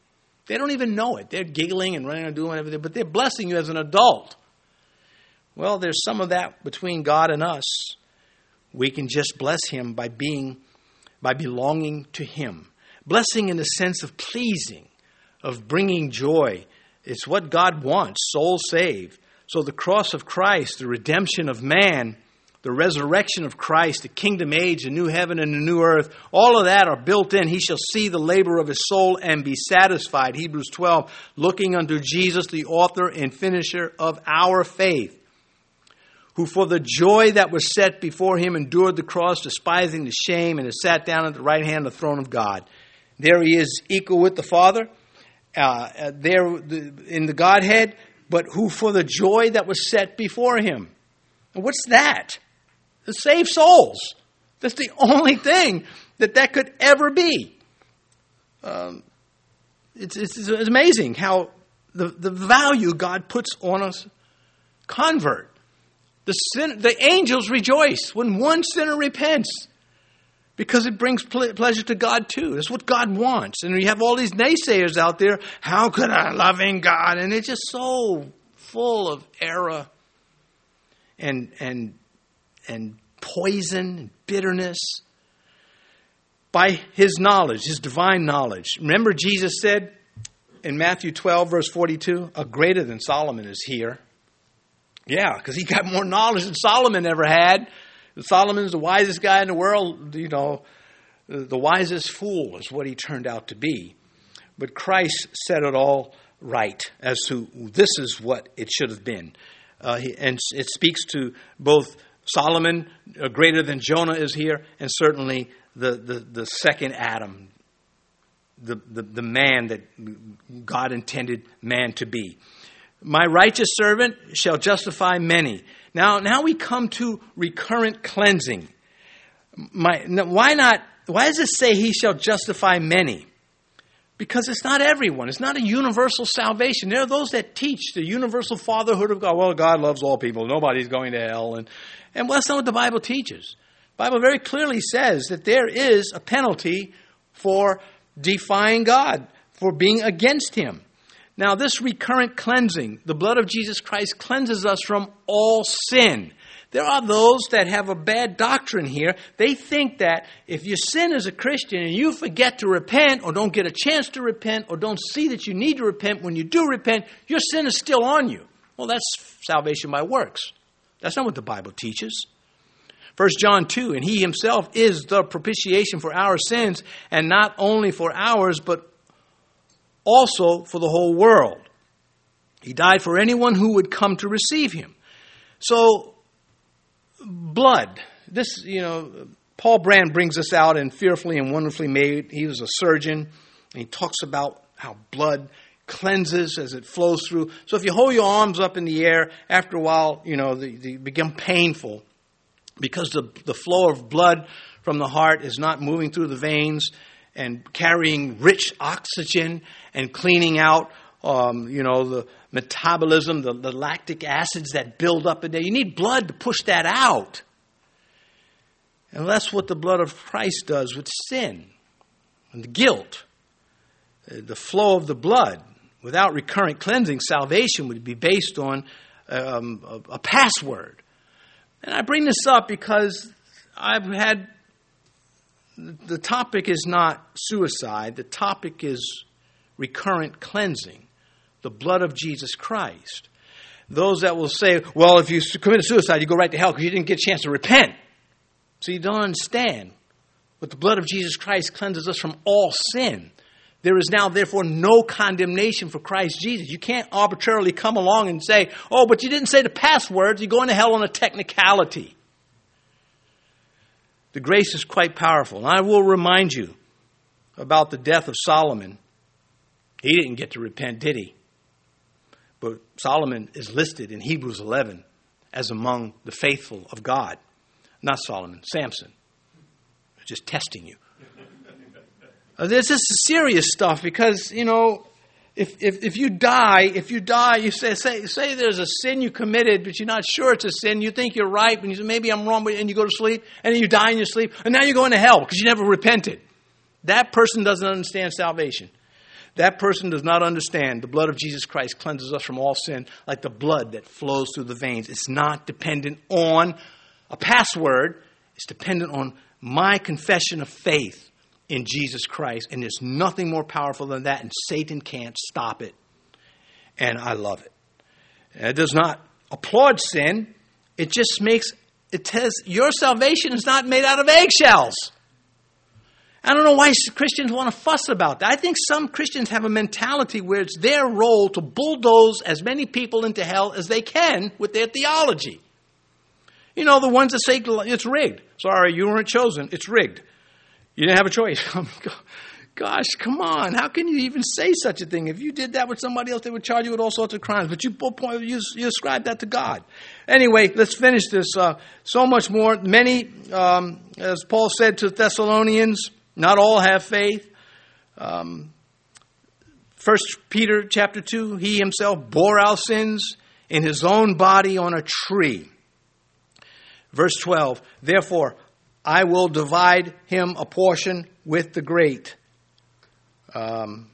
S1: They don't even know it. They're giggling and running and doing everything, but they're blessing you as an adult. Well, there's some of that between God and us. We can just bless Him by being, by belonging to Him. Blessing in the sense of pleasing, of bringing joy. It's what God wants, soul saved. So the cross of Christ, the redemption of man, the resurrection of Christ, the kingdom age, the new heaven and the new earth, all of that are built in. He shall see the labor of his soul and be satisfied. Hebrews 12, looking unto Jesus, the author and finisher of our faith, who for the joy that was set before him endured the cross, despising the shame, and has sat down at the right hand of the throne of God. There he is, equal with the Father, uh, there in the Godhead, but who for the joy that was set before him. What's that? To save souls. That's the only thing that that could ever be. Um, it's, it's, it's, amazing how the, the value God puts on us convert. The, sin, the angels rejoice when one sinner repents because it brings ple- pleasure to God too. That's what God wants. And you have all these naysayers out there. How could a loving God? And it's just so full of error and and and poison and bitterness by his knowledge, his divine knowledge. Remember, Jesus said in Matthew 12, verse 42, a greater than Solomon is here. Yeah, because he got more knowledge than Solomon ever had. Solomon's the wisest guy in the world, you know, the wisest fool is what he turned out to be. But Christ set it all right as to this is what it should have been. Uh, and it speaks to both Solomon, uh, greater than Jonah, is here, and certainly the, the, the second Adam, the, the, the man that God intended man to be. My righteous servant shall justify many. Now, now we come to recurrent cleansing. My, why not? Why does it say he shall justify many? Because it's not everyone. It's not a universal salvation. There are those that teach the universal fatherhood of God. Well, God loves all people. Nobody's going to hell. And, and well, that's not what the Bible teaches. The Bible very clearly says that there is a penalty for defying God, for being against Him. Now, this recurrent cleansing, the blood of Jesus Christ cleanses us from all sin. There are those that have a bad doctrine here. They think that if you sin as a Christian and you forget to repent or don't get a chance to repent or don't see that you need to repent, when you do repent, your sin is still on you. Well, that's salvation by works. That's not what the Bible teaches. 1 John 2, and he himself is the propitiation for our sins, and not only for ours, but also for the whole world. He died for anyone who would come to receive him. So blood. This, you know, Paul Brand brings this out in Fearfully and Wonderfully Made. He was a surgeon, and he talks about how blood cleanses as it flows through. So if you hold your arms up in the air, after a while, you know, they, they become painful because the, the flow of blood from the heart is not moving through the veins and carrying rich oxygen and cleaning out, um, you know, the metabolism, the, the lactic acids that build up in there. You need blood to push that out. And that's what the blood of Christ does with sin. and the guilt, uh, the flow of the blood. Without recurrent cleansing, salvation would be based on um, a, a password. And I bring this up because I've had the topic is not suicide, the topic is recurrent cleansing, the blood of Jesus Christ. Those that will say, well, if you commit suicide, you go right to hell because you didn't get a chance to repent. So you don't understand. But the blood of Jesus Christ cleanses us from all sin. There is now, therefore, no condemnation for Christ Jesus. You can't arbitrarily come along and say, oh, but you didn't say the passwords. You're going to hell on a technicality. The grace is quite powerful. And I will remind you about the death of Solomon. He didn't get to repent, did he? But Solomon is listed in Hebrews 11 as among the faithful of God. Not Solomon, Samson. Just testing you. Uh, this is serious stuff because, you know, if, if, if you die, if you die, you say, say, say there's a sin you committed, but you're not sure it's a sin, you think you're right, and you say, maybe I'm wrong, and you go to sleep, and then you die in your sleep, and now you're going to hell because you never repented. That person doesn't understand salvation. That person does not understand the blood of Jesus Christ cleanses us from all sin like the blood that flows through the veins. It's not dependent on a password, it's dependent on my confession of faith in Jesus Christ. And there's nothing more powerful than that, and Satan can't stop it. And I love it. It does not applaud sin, it just makes it says your salvation is not made out of eggshells. I don't know why Christians want to fuss about that. I think some Christians have a mentality where it's their role to bulldoze as many people into hell as they can with their theology. You know, the ones that say it's rigged. Sorry, you weren't chosen. It's rigged. You didn't have a choice. Gosh, come on. How can you even say such a thing? If you did that with somebody else, they would charge you with all sorts of crimes. But you, you, you ascribe that to God. Anyway, let's finish this. Uh, so much more. Many, um, as Paul said to Thessalonians, not all have faith. Um, First Peter chapter 2, he himself bore our sins in his own body on a tree. Verse 12, therefore I will divide him a portion with the great. Um,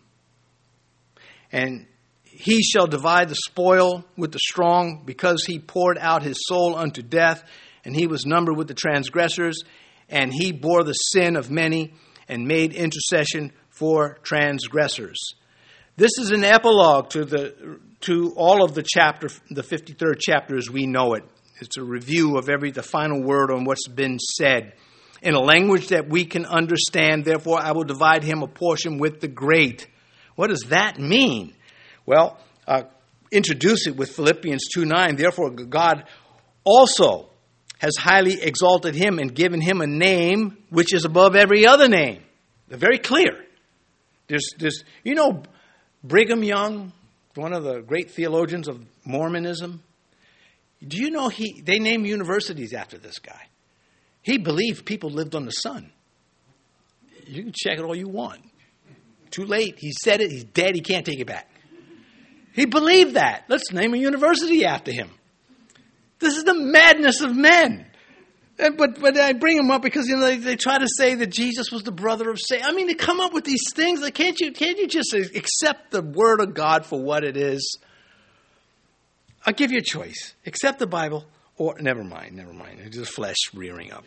S1: and he shall divide the spoil with the strong, because he poured out his soul unto death, and he was numbered with the transgressors, and he bore the sin of many and made intercession for transgressors. This is an epilogue to, the, to all of the chapter, the 53rd chapter as we know it. It's a review of every, the final word on what's been said. In a language that we can understand, therefore I will divide him a portion with the great. What does that mean? Well, uh, introduce it with Philippians 2 9. Therefore, God also has highly exalted him and given him a name which is above every other name. They're very clear. There's, there's, you know, Brigham Young, one of the great theologians of Mormonism. Do you know he? They name universities after this guy. He believed people lived on the sun. You can check it all you want. Too late. He said it. He's dead. He can't take it back. He believed that. Let's name a university after him. This is the madness of men. And, but but I bring them up because you know they, they try to say that Jesus was the brother of Satan. I mean, they come up with these things. Like, can't you can't you just accept the word of God for what it is? I'll give you a choice: accept the Bible, or never mind, never mind. It's just flesh rearing up.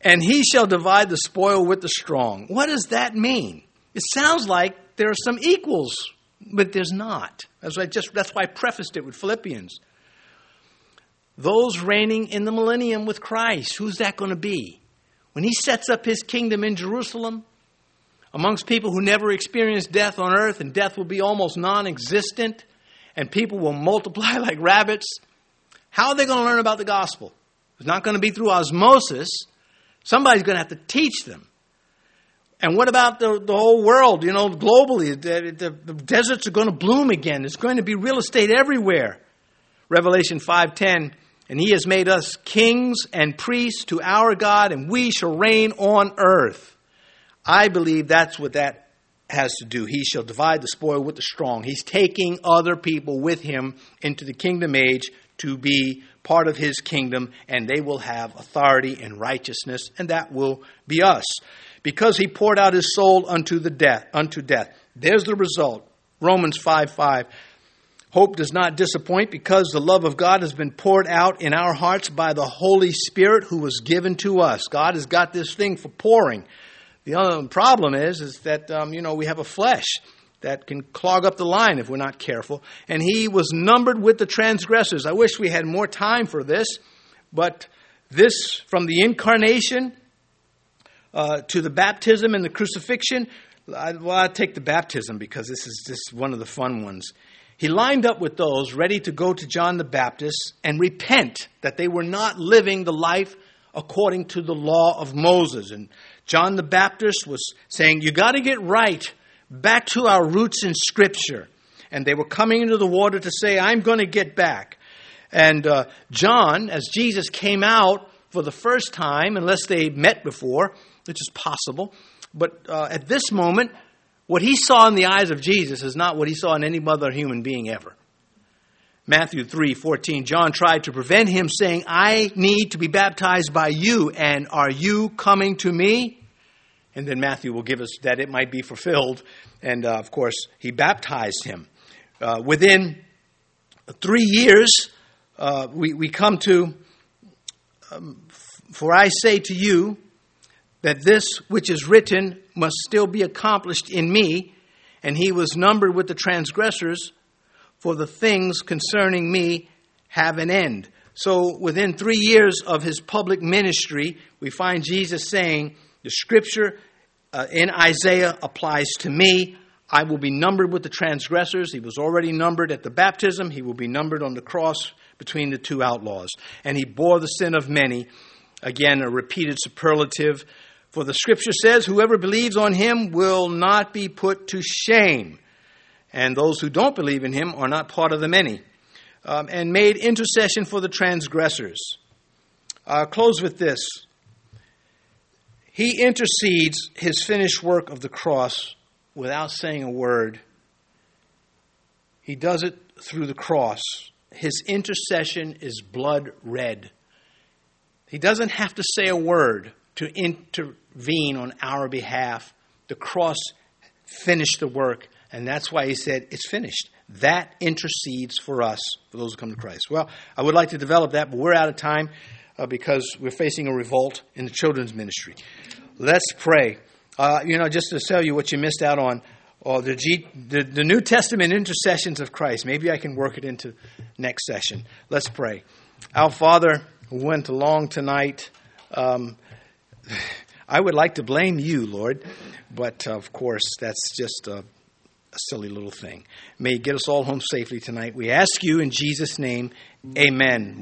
S1: And he shall divide the spoil with the strong. What does that mean? It sounds like there are some equals, but there's not. That's why, just, that's why I prefaced it with Philippians. Those reigning in the millennium with Christ, who's that going to be? When he sets up his kingdom in Jerusalem, amongst people who never experienced death on earth, and death will be almost non existent, and people will multiply like rabbits, how are they going to learn about the gospel? It's not going to be through osmosis. Somebody's going to have to teach them. And what about the, the whole world, you know, globally? The, the, the deserts are going to bloom again. There's going to be real estate everywhere. Revelation 5:10 and he has made us kings and priests to our God, and we shall reign on earth. I believe that's what that has to do. He shall divide the spoil with the strong. He's taking other people with him into the kingdom age to be part of his kingdom, and they will have authority and righteousness, and that will be us. because he poured out his soul unto the death, unto death. There's the result. Romans 5 5. Hope does not disappoint because the love of God has been poured out in our hearts by the Holy Spirit who was given to us. God has got this thing for pouring. The other problem is, is that, um, you know, we have a flesh that can clog up the line if we're not careful. And he was numbered with the transgressors. I wish we had more time for this, but this, from the incarnation uh, to the baptism and the crucifixion, I, well, i take the baptism because this is just one of the fun ones. He lined up with those ready to go to John the Baptist and repent that they were not living the life according to the law of Moses. And John the Baptist was saying, You got to get right back to our roots in Scripture. And they were coming into the water to say, I'm going to get back. And uh, John, as Jesus came out for the first time, unless they met before, which is possible, but uh, at this moment, what he saw in the eyes of Jesus is not what he saw in any other human being ever. Matthew 3 14, John tried to prevent him, saying, I need to be baptized by you, and are you coming to me? And then Matthew will give us that it might be fulfilled. And uh, of course, he baptized him. Uh, within three years, uh, we, we come to, um, For I say to you, that this which is written must still be accomplished in me, and he was numbered with the transgressors, for the things concerning me have an end. So, within three years of his public ministry, we find Jesus saying, The scripture uh, in Isaiah applies to me. I will be numbered with the transgressors. He was already numbered at the baptism, he will be numbered on the cross between the two outlaws. And he bore the sin of many. Again, a repeated superlative. For the scripture says, Whoever believes on him will not be put to shame. And those who don't believe in him are not part of the many. Um, and made intercession for the transgressors. I'll close with this. He intercedes his finished work of the cross without saying a word. He does it through the cross. His intercession is blood red. He doesn't have to say a word to intervene on our behalf. The cross finished the work, and that's why he said, It's finished. That intercedes for us, for those who come to Christ. Well, I would like to develop that, but we're out of time uh, because we're facing a revolt in the children's ministry. Let's pray. Uh, you know, just to tell you what you missed out on, or the, G, the, the New Testament intercessions of Christ. Maybe I can work it into next session. Let's pray. Our Father, went along tonight, um, I would like to blame you, Lord, but uh, of course, that's just a, a silly little thing. May you get us all home safely tonight. We ask you in Jesus' name, amen.